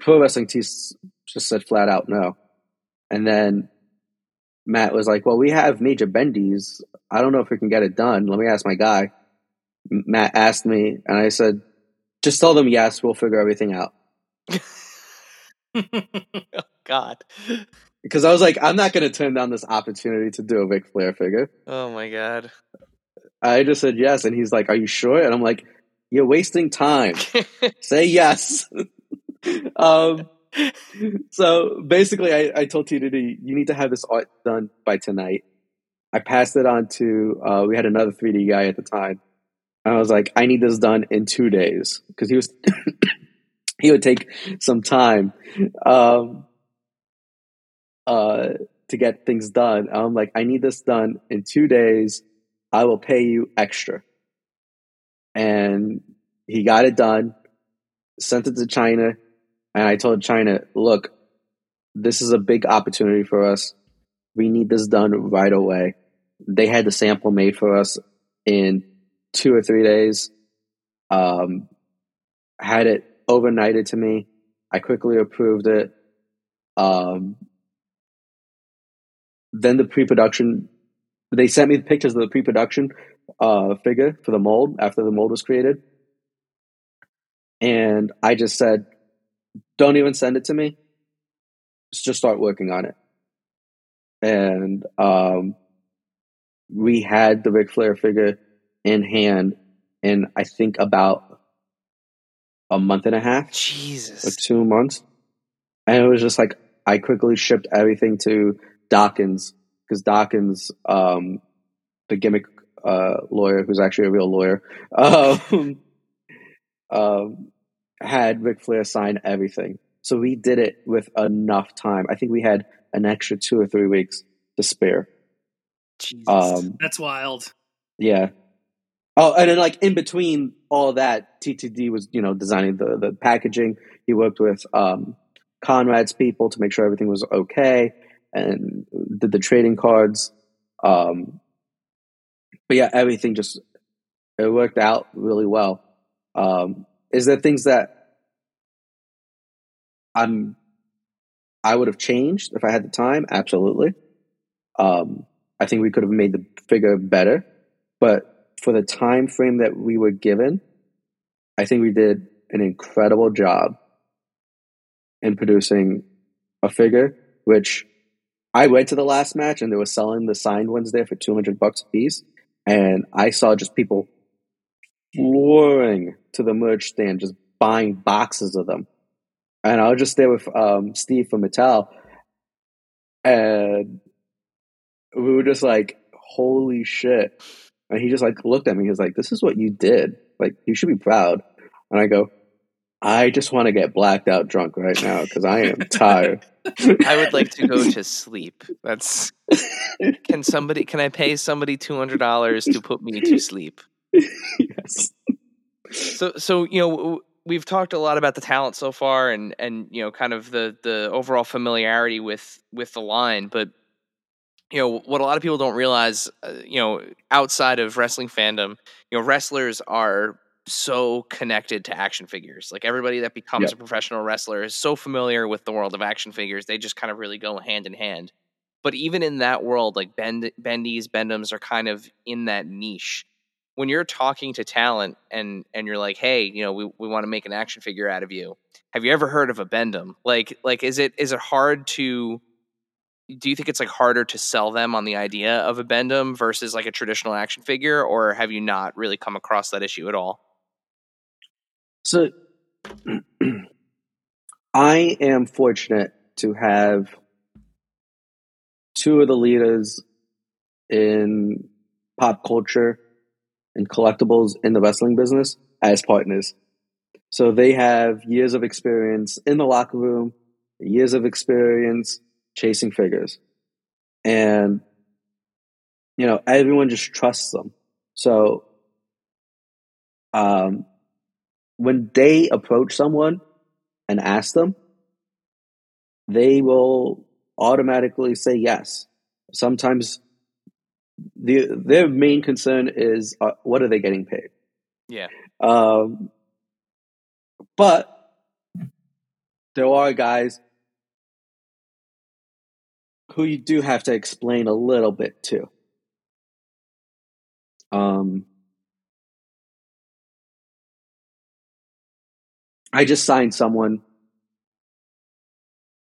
Pro Wrestling Tees just said flat out no. And then Matt was like, Well, we have Major Bendy's. I don't know if we can get it done. Let me ask my guy. Matt asked me, and I said, Just tell them yes, we'll figure everything out. oh, God. Because I was like, I'm not going to turn down this opportunity to do a Ric Flair figure. Oh, my God. I just said yes. And he's like, Are you sure? And I'm like, You're wasting time. Say yes. um, so basically, I, I told TTD, you need to have this art done by tonight. I passed it on to, uh, we had another 3D guy at the time. I was like, I need this done in two days because he was, he would take some time um, uh, to get things done. I'm like, I need this done in two days. I will pay you extra. And he got it done, sent it to China, and I told China, look, this is a big opportunity for us. We need this done right away. They had the sample made for us in two or three days. Um, had it overnighted to me. I quickly approved it. Um, then the pre-production, they sent me the pictures of the pre-production uh, figure for the mold after the mold was created, and I just said, "Don't even send it to me. Just start working on it." And um, we had the Ric Flair figure in hand in I think about a month and a half, Jesus, or two months, and it was just like I quickly shipped everything to Dawkins because Dawkins, um, the gimmick uh, lawyer, who's actually a real lawyer, um, um, had Ric Flair sign everything. So we did it with enough time. I think we had an extra two or three weeks to spare. Um, That's wild. yeah. Oh, and then like in between all that, TTD was you know designing the the packaging. He worked with um, Conrad's people to make sure everything was okay, and did the trading cards. Um, but yeah, everything just it worked out really well. Um, is there things that I'm I would have changed if I had the time? Absolutely. Um, I think we could have made the figure better, but for the time frame that we were given, I think we did an incredible job in producing a figure. Which I went to the last match and they were selling the signed ones there for two hundred bucks a piece, and I saw just people flooring to the merch stand, just buying boxes of them. And I was just there with um, Steve from Mattel, and we were just like, "Holy shit!" And he just like looked at me. He was like, "This is what you did. Like, you should be proud." And I go, "I just want to get blacked out drunk right now because I am tired." I would like to go to sleep. That's can somebody can I pay somebody two hundred dollars to put me to sleep? yes. So so you know we've talked a lot about the talent so far and and you know kind of the the overall familiarity with with the line, but you know what a lot of people don't realize, uh, you know, outside of wrestling fandom, you know, wrestlers are so connected to action figures. Like everybody that becomes Yep. a professional wrestler is so familiar with the world of action figures. They just kind of really go hand in hand. But even in that world, like Bend, Bendies, Bendums are kind of in that niche. When you're talking to talent and and you're like, hey, you know, we, we want to make an action figure out of you. Have you ever heard of a Bendum? Like like is it is it hard to do you think it's like harder to sell them on the idea of a Bendum versus like a traditional action figure, or have you not really come across that issue at all? So I am fortunate to have two of the leaders in pop culture and collectibles in the wrestling business as partners. So they have years of experience in the locker room, years of experience chasing figures. And, you know, everyone just trusts them. So, um, when they approach someone and ask them, they will automatically say yes. Sometimes the their main concern is uh, what are they getting paid? Yeah. Um, but there are guys who you do have to explain a little bit to. Um, I just signed someone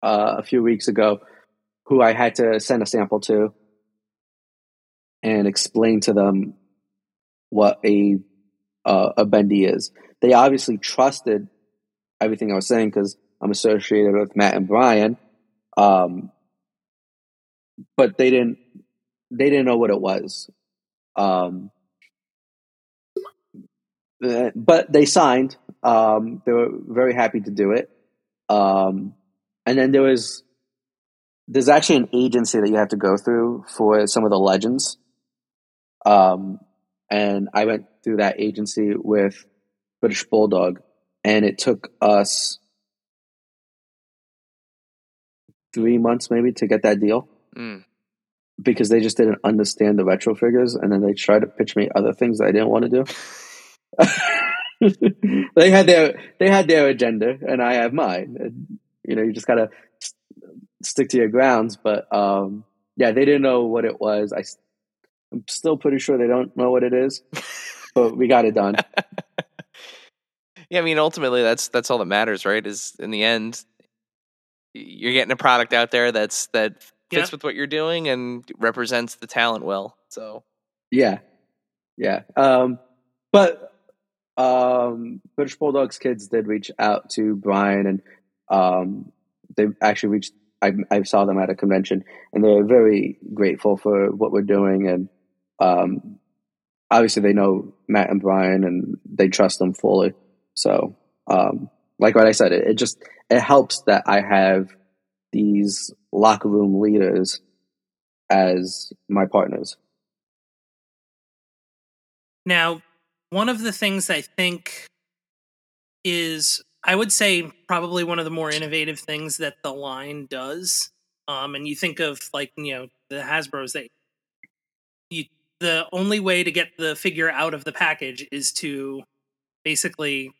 uh, a few weeks ago who I had to send a sample to and explain to them what a uh, a bendy is. They obviously trusted everything I was saying because I'm associated with Matt and Brian, um, but they didn't they didn't know what it was. Um, but they signed. Um, they were very happy to do it. Um, and then there was there's actually an agency that you have to go through for some of the legends. Um, and I went through that agency with British Bulldog, and it took us three months maybe to get that deal Mm. because they just didn't understand the retro figures, and then they tried to pitch me other things that I didn't want to do. they had their they had their agenda, and I have mine. And, you know, you just gotta s- stick to your grounds. But um, yeah, they didn't know what it was. I'm still pretty sure they don't know what it is, but we got it done. Yeah, I mean, ultimately, that's that's all that matters, right? Is in the end, you're getting a product out there that's that fits Yep. with what you're doing and represents the talent well. So Yeah, yeah. Um, but um, British Bulldogs kids did reach out to Brian, and um, they actually reached. I, I saw them at a convention, and they're very grateful for what we're doing, and um, obviously they know Matt and Brian, and they trust them fully. So, um, like what I said, it, it just it helps that I have these locker room leaders as my partners. Now, one of the things I think is, I would say, probably one of the more innovative things that the line does. Um, and you think of like you know the Hasbro's that you the only way to get the figure out of the package is to basically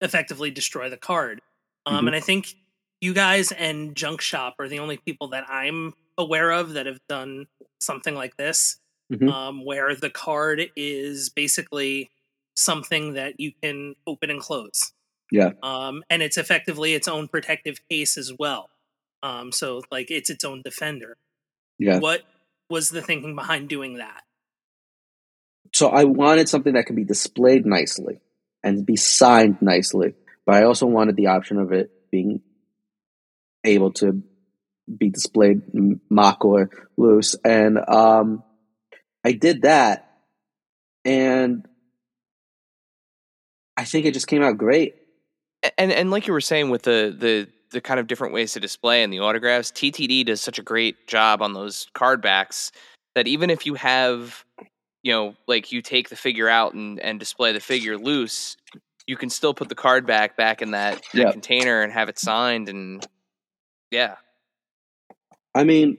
effectively destroy the card. Um, Mhm. And I think you guys and Junk Shop are the only people that I'm aware of that have done something like this Mhm. um, where the card is basically something that you can open and close. Yeah. Um, and it's effectively its own protective case as well. Um, so, like, it's its own defender. Yeah. What was the thinking behind doing that? so I wanted something that could be displayed nicely and be signed nicely, but I also wanted the option of it being able to be displayed MOC or loose. And um, I did that, and I think it just came out great. And and like you were saying with the the the kind of different ways to display and the autographs, TTD does such a great job on those card backs that even if you have, you know, like you take the figure out and and display the figure loose, you can still put the card back back in that, that Yeah. container and have it signed and yeah. I mean,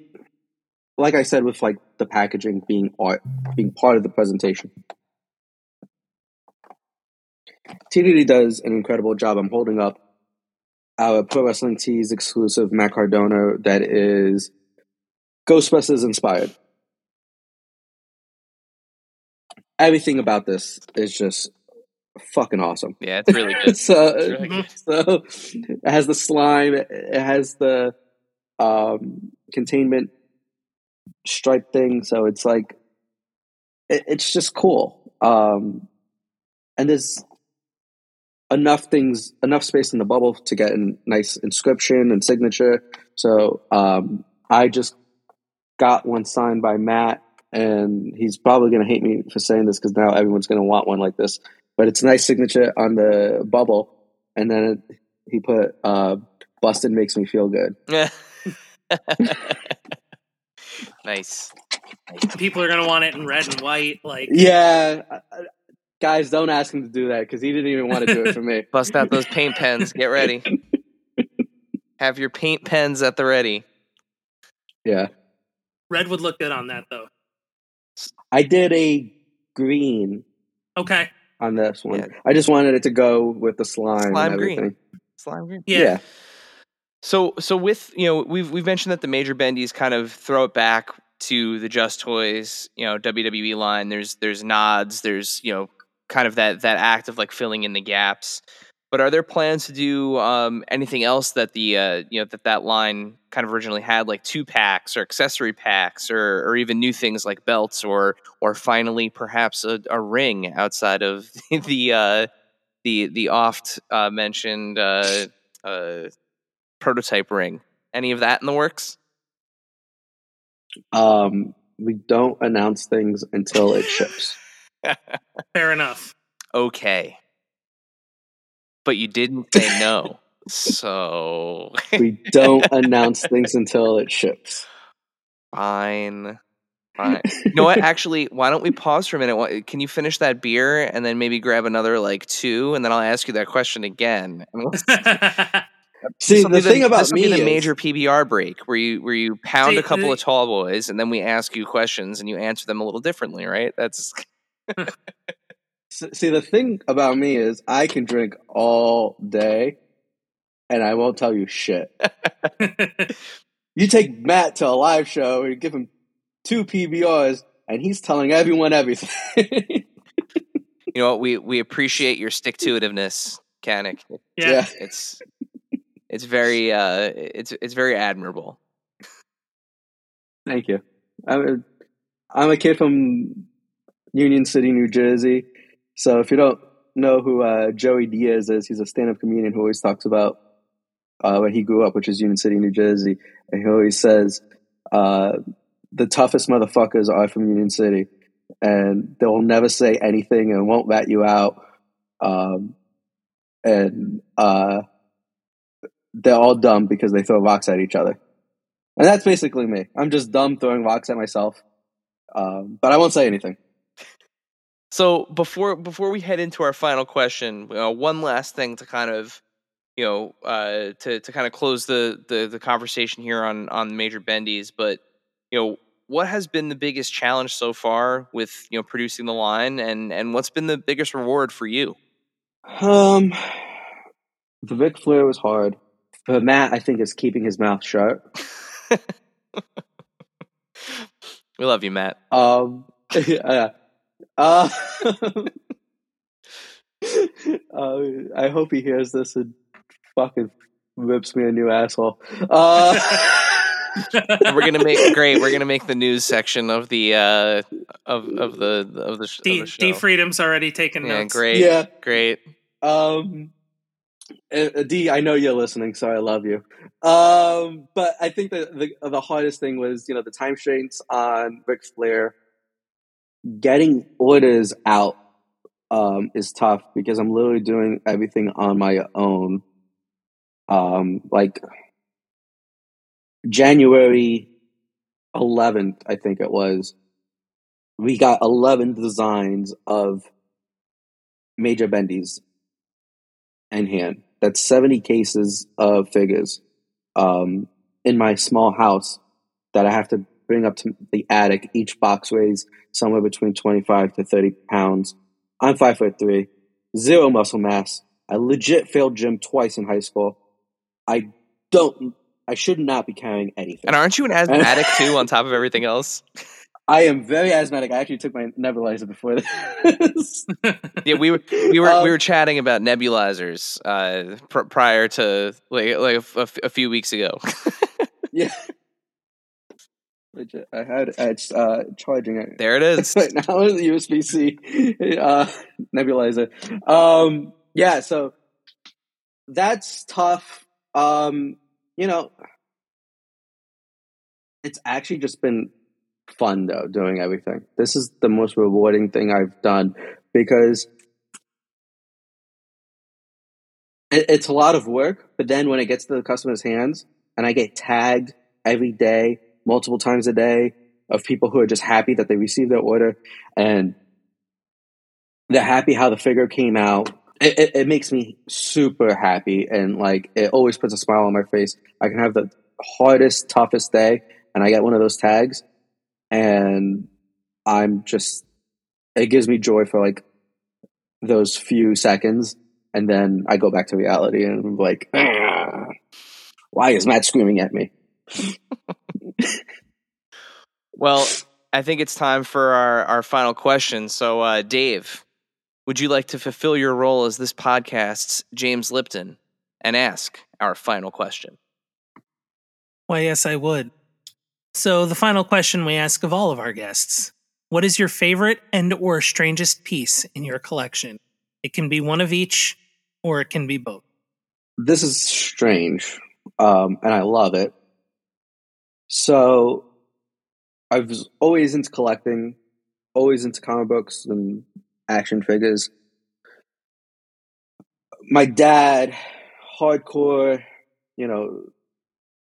like I said, with like the packaging being art, being part of the presentation. TTD does an incredible job. I'm holding up our Pro Wrestling Tees exclusive Matt Cardona that is Ghostbusters inspired. Everything about this is just fucking awesome. Yeah, it's really good. so, It's really good. so it has the slime, it has the um, containment stripe thing. So it's like, it, it's just cool. Um, and there's enough things, enough space in the bubble to get a nice inscription and signature. So um, I just got one signed by Matt, and he's probably going to hate me for saying this because now everyone's going to want one like this. But it's a nice signature on the bubble, and then it, he put uh, "Busted makes me feel good." nice. People are going to want it in red and white. Like, Yeah, I- I- guys, don't ask him to do that because he didn't even want to do it for me. Bust out those paint pens. Get ready. Have your paint pens at the ready. Yeah, red would look good on that, though. I did a green Okay. On this one. Yeah. I just wanted it to go with the slime, Slime and green. everything. Slime green. Yeah. Yeah. So so with you know we've we've mentioned that the major bendies kind of throw it back to the Just Toys you know WWE line. There's there's nods. There's you know kind of that that act of like filling in the gaps. But are there plans to do um, anything else that the uh, you know that that line kind of originally had, like two packs or accessory packs, or or even new things like belts, or or finally perhaps a, a ring outside of the uh, the the oft uh, mentioned uh, uh, prototype ring? Any of that in the works? Um, we don't announce things until it ships. Fair enough. Okay, but you didn't say no, so We don't announce things until it ships. fine. Fine. You know what? Actually, why don't we pause for a minute? Can you finish that beer and then maybe grab another like two, and then I'll ask you that question again. See, this'll the thing about this'll me be the is- major PBR break where you where you pound See, a couple the- of tall boys, and then we ask you questions, and you answer them a little differently, right? That's S- See, the thing about me is I can drink all day, and I won't tell you shit. You take Matt to a live show and you give him two PBRs, and he's telling everyone everything. you know what we we appreciate your stick to itiveness, Kanik. yeah. yeah. It's it's very uh it's it's very admirable. Thank you. I'm a, I'm a kid from Union City, New Jersey. So if you don't know who uh, Joey Diaz is, he's a stand-up comedian who always talks about uh, where he grew up, which is Union City, New Jersey, and he always says uh, the toughest motherfuckers are from Union City, and they will never say anything and won't rat you out, um, and uh, they're all dumb because they throw rocks at each other. And that's basically me. I'm just dumb throwing rocks at myself. Um, but I won't say anything. So before before we head into our final question, uh, one last thing to kind of you know uh, to to kind of close the, the the conversation here on on major bendies, but you know what has been the biggest challenge so far with you know producing the line, and and what's been the biggest reward for you? Um, the Ric Flair was hard. For Matt, I think is keeping his mouth shut. We love you, Matt. Um, yeah. Uh, uh, I hope he hears this and fucking whips me a new asshole. Uh, we're gonna make great. We're gonna make the news section of the uh of of the of the, sh- of the show. D Freedom's already taken yeah, notes. great. Yeah. great. Um, uh, uh, D, I know you're listening, so I love you. Um, but I think that the the hardest thing was, you know, the time strains on Ric Flair. Getting orders out um, is tough because I'm literally doing everything on my own. Um, like January 11th, I think it was. We got 11 designs of major bendies in hand. That's 70 cases of figures um, in my small house that I have to bring up to the attic. Each box weighs somewhere between 25 to 30 pounds. I'm five foot three, zero muscle mass. I legit failed gym twice in high school. I don't, I should not be carrying anything. And aren't you an asthmatic too? On top of everything else. I am very asthmatic. I actually took my nebulizer before this. Yeah, we were we were Um, we were chatting about nebulizers uh, pr- prior to like like a, f- a few weeks ago. yeah. Legit. I had it's uh charging it there it is. right now is the USB C uh, nebulizer. Um, yeah, so that's tough. Um, you know, it's actually just been fun though doing everything. This is the most rewarding thing I've done because it, it's a lot of work. But then when it gets to the customer's hands, and I get tagged every day, multiple times a day, of people who are just happy that they received their order and they're happy how the figure came out. It, it, it makes me super happy and like it always puts a smile on my face. I can have the hardest, toughest day and I get one of those tags and I'm just it gives me joy for like those few seconds, and then I go back to reality, and I'm like, "Ah, why is Matt screaming at me? Well, I think it's time for our, our final question. So, uh, Dave, would you like to fulfill your role as this podcast's James Lipton and ask our final question? Why, yes, I would. So, the final question we ask of all of our guests What is your favorite and or strangest piece in your collection? It can be one of each, or it can be both. This is strange, um, and I love it. So, I was always into collecting, always into comic books and action figures. My dad, hardcore, you know,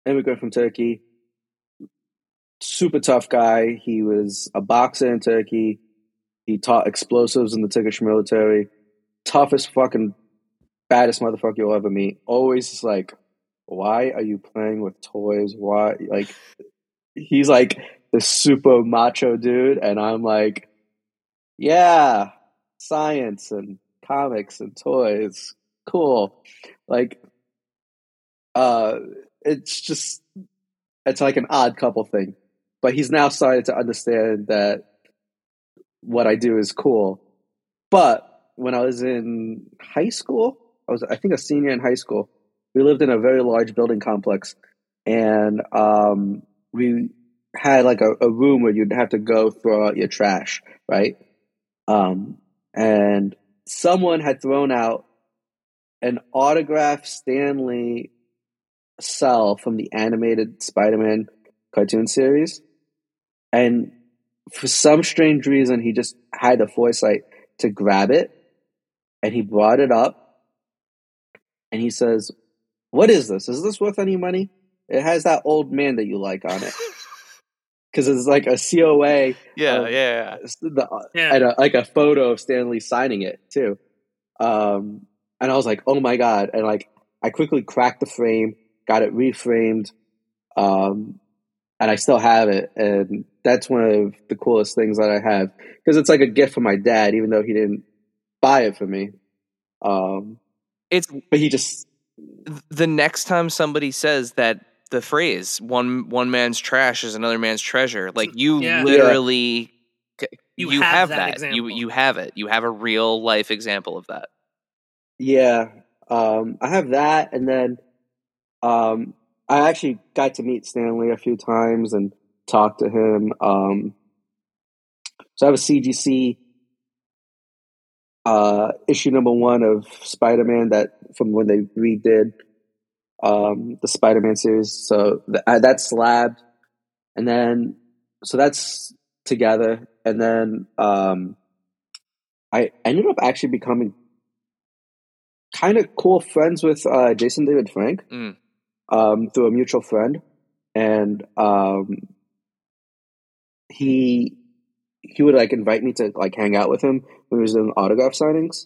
immigrant from Turkey, super tough guy. He was a boxer in Turkey. He taught explosives in the Turkish military. Toughest fucking baddest motherfucker you'll ever meet. Always like, why are you playing with toys? Why like he's like the super macho dude, and I'm like, yeah, science and comics and toys, cool. Like, uh, it's just it's like an odd couple thing. But he's now started to understand that what I do is cool. But when I was in high school, I was I think a senior in high school. We lived in a very large building complex, and um, we had like a, a room where you'd have to go throw out your trash, right? Um, and someone had thrown out an autographed Stanley cel from the animated Spider-Man cartoon series, and for some strange reason, he just had the foresight to grab it, and he brought it up, and he says, "What is this? Is this worth any money? It has that old man that you like on it." because it's like a COA. Yeah, of yeah, The, Yeah. and a, like a photo of Stan Lee signing it too. Um, and I was like, oh my god! And like, I quickly cracked the frame, got it reframed, um, and I still have it. And that's one of the coolest things that I have because it's like a gift from my dad, even though he didn't buy it for me. Um, It's but he just the next time somebody says that the phrase "one one man's trash is another man's treasure," like you Yeah. literally You you, have have, that that. You you have it. You have a real life example of that. Yeah, um, I have that, and then um, I actually got to meet Stan Lee a few times and talk to him. Um, so I have a CGC uh, issue number one of Spider Man that from when they redid um, the Spider Man series. So th- that's slabbed, and then so that's together, and then um, I ended up actually becoming kind of cool friends with uh, Jason David Frank Mm. um, through a mutual friend, and um, he he would like invite me to like hang out with him when he was doing autograph signings,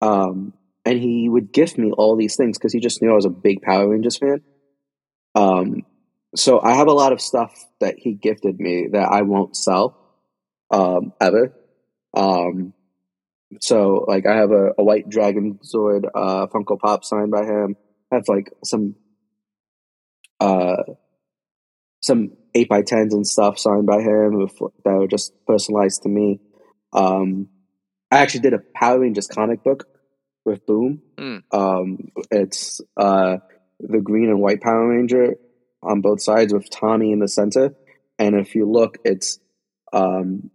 um, and he would gift me all these things because he just knew I was a big Power Rangers fan. Um, so I have a lot of stuff that he gifted me that I won't sell um, ever. Um, so like I have a, a white Dragon Zord uh, Funko Pop signed by him. I have like some uh some eight by tens and stuff signed by him with, that were just personalized to me. Um, I actually did a Power Rangers comic book with Boom. Mm. Um, it's uh the green and white Power Ranger on both sides with Tommy in the center, and if you look, it's um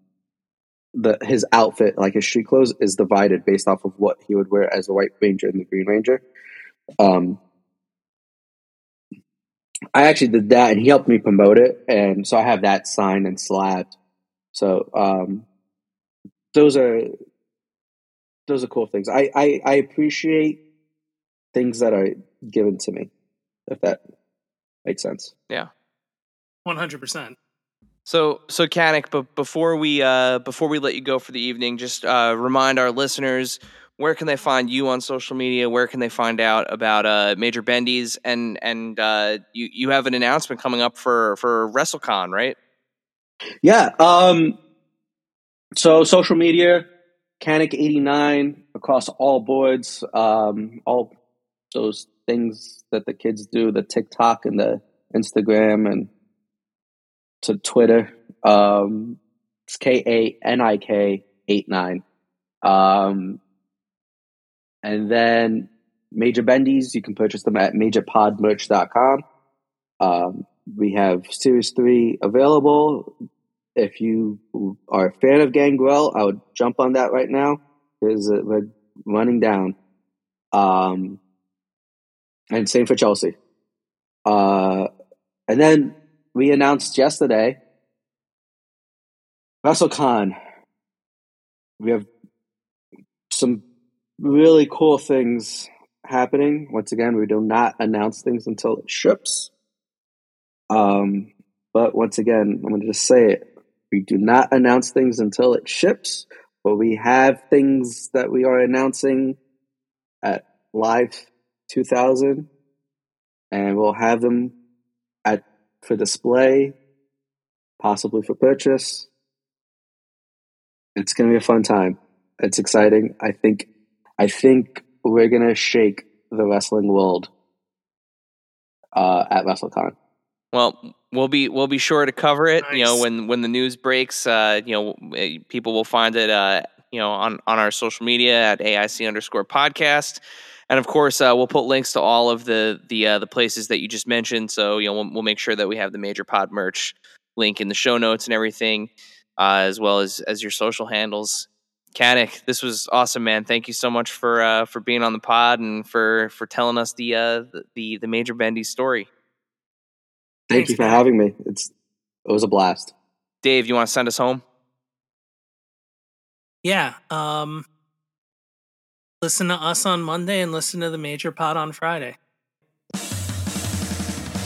the his outfit, like his street clothes, is divided based off of what he would wear as the White Ranger and the Green Ranger. Um, I actually did that, and he helped me promote it, and so I have that signed and slabbed. So um, those are those are cool things. I, I I appreciate things that are given to me, if that makes sense. Yeah. One hundred percent. So, so Kanik, but before we uh, before we let you go for the evening, just uh, remind our listeners where can they find you on social media? Where can they find out about uh, Major Bendy's? And and uh, you you have an announcement coming up for for WrestleCon, right? Yeah. Um, so social media, Kanik89 across all boards, um, all those things that the kids do, the TikTok and the Instagram and to Twitter. Um, it's K A N I K 8 9. Um, and then Major Bendies, you can purchase them at majorpodmerch.com. Um, we have Series 3 available. If you are a fan of Gangrel, I would jump on that right now because we're running down. Um, and same for Chelsea. Uh, and then we announced yesterday WrestleCon. We have some really cool things happening. Once again, we do not announce things until it ships. Um, but once again, I'm going to just say it. We do not announce things until it ships, but we have things that we are announcing at Live 2000, and we'll have them at for display, possibly for purchase. It's going to be a fun time. It's exciting. I think. I think we're going to shake the wrestling world uh, at WrestleCon. Well, we'll be we'll be sure to cover it. Nice. You know, when when the news breaks, uh, you know, eh, people will find it. Uh, you know, on on our social media at AIC underscore podcast, and of course, uh, we'll put links to all of the the uh, the places that you just mentioned. So you know, we'll, we'll make sure that we have the major pod merch link in the show notes and everything, uh, as well as as your social handles. Kanik, this was awesome, man. Thank you so much for uh, for being on the pod and for for telling us the uh, the the major Bendy story. Thank Thanks, you for man. having me. It's it was a blast. Dave, you want to send us home? Yeah. Um, listen to us on Monday and listen to the major pod on Friday.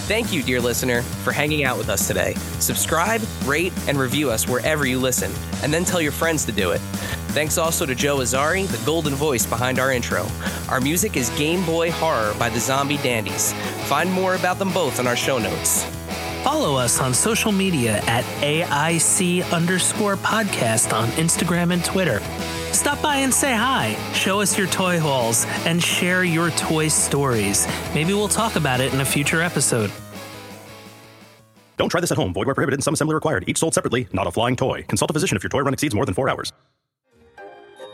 Thank you, dear listener, for hanging out with us today. Subscribe, rate, and review us wherever you listen, and then tell your friends to do it. Thanks also to Joe Azari, the golden voice behind our intro. Our music is Game Boy Horror by the Zombie Dandies. Find more about them both in our show notes. Follow us on social media at AIC underscore podcast on Instagram and Twitter. Stop by and say hi, show us your toy hauls, and share your toy stories. Maybe we'll talk about it in a future episode. Don't try this at home. Void where prohibited and some assembly required. Each sold separately, not a flying toy. Consult a physician if your toy run exceeds more than four hours.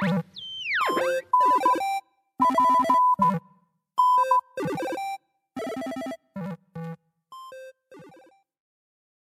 Thank you.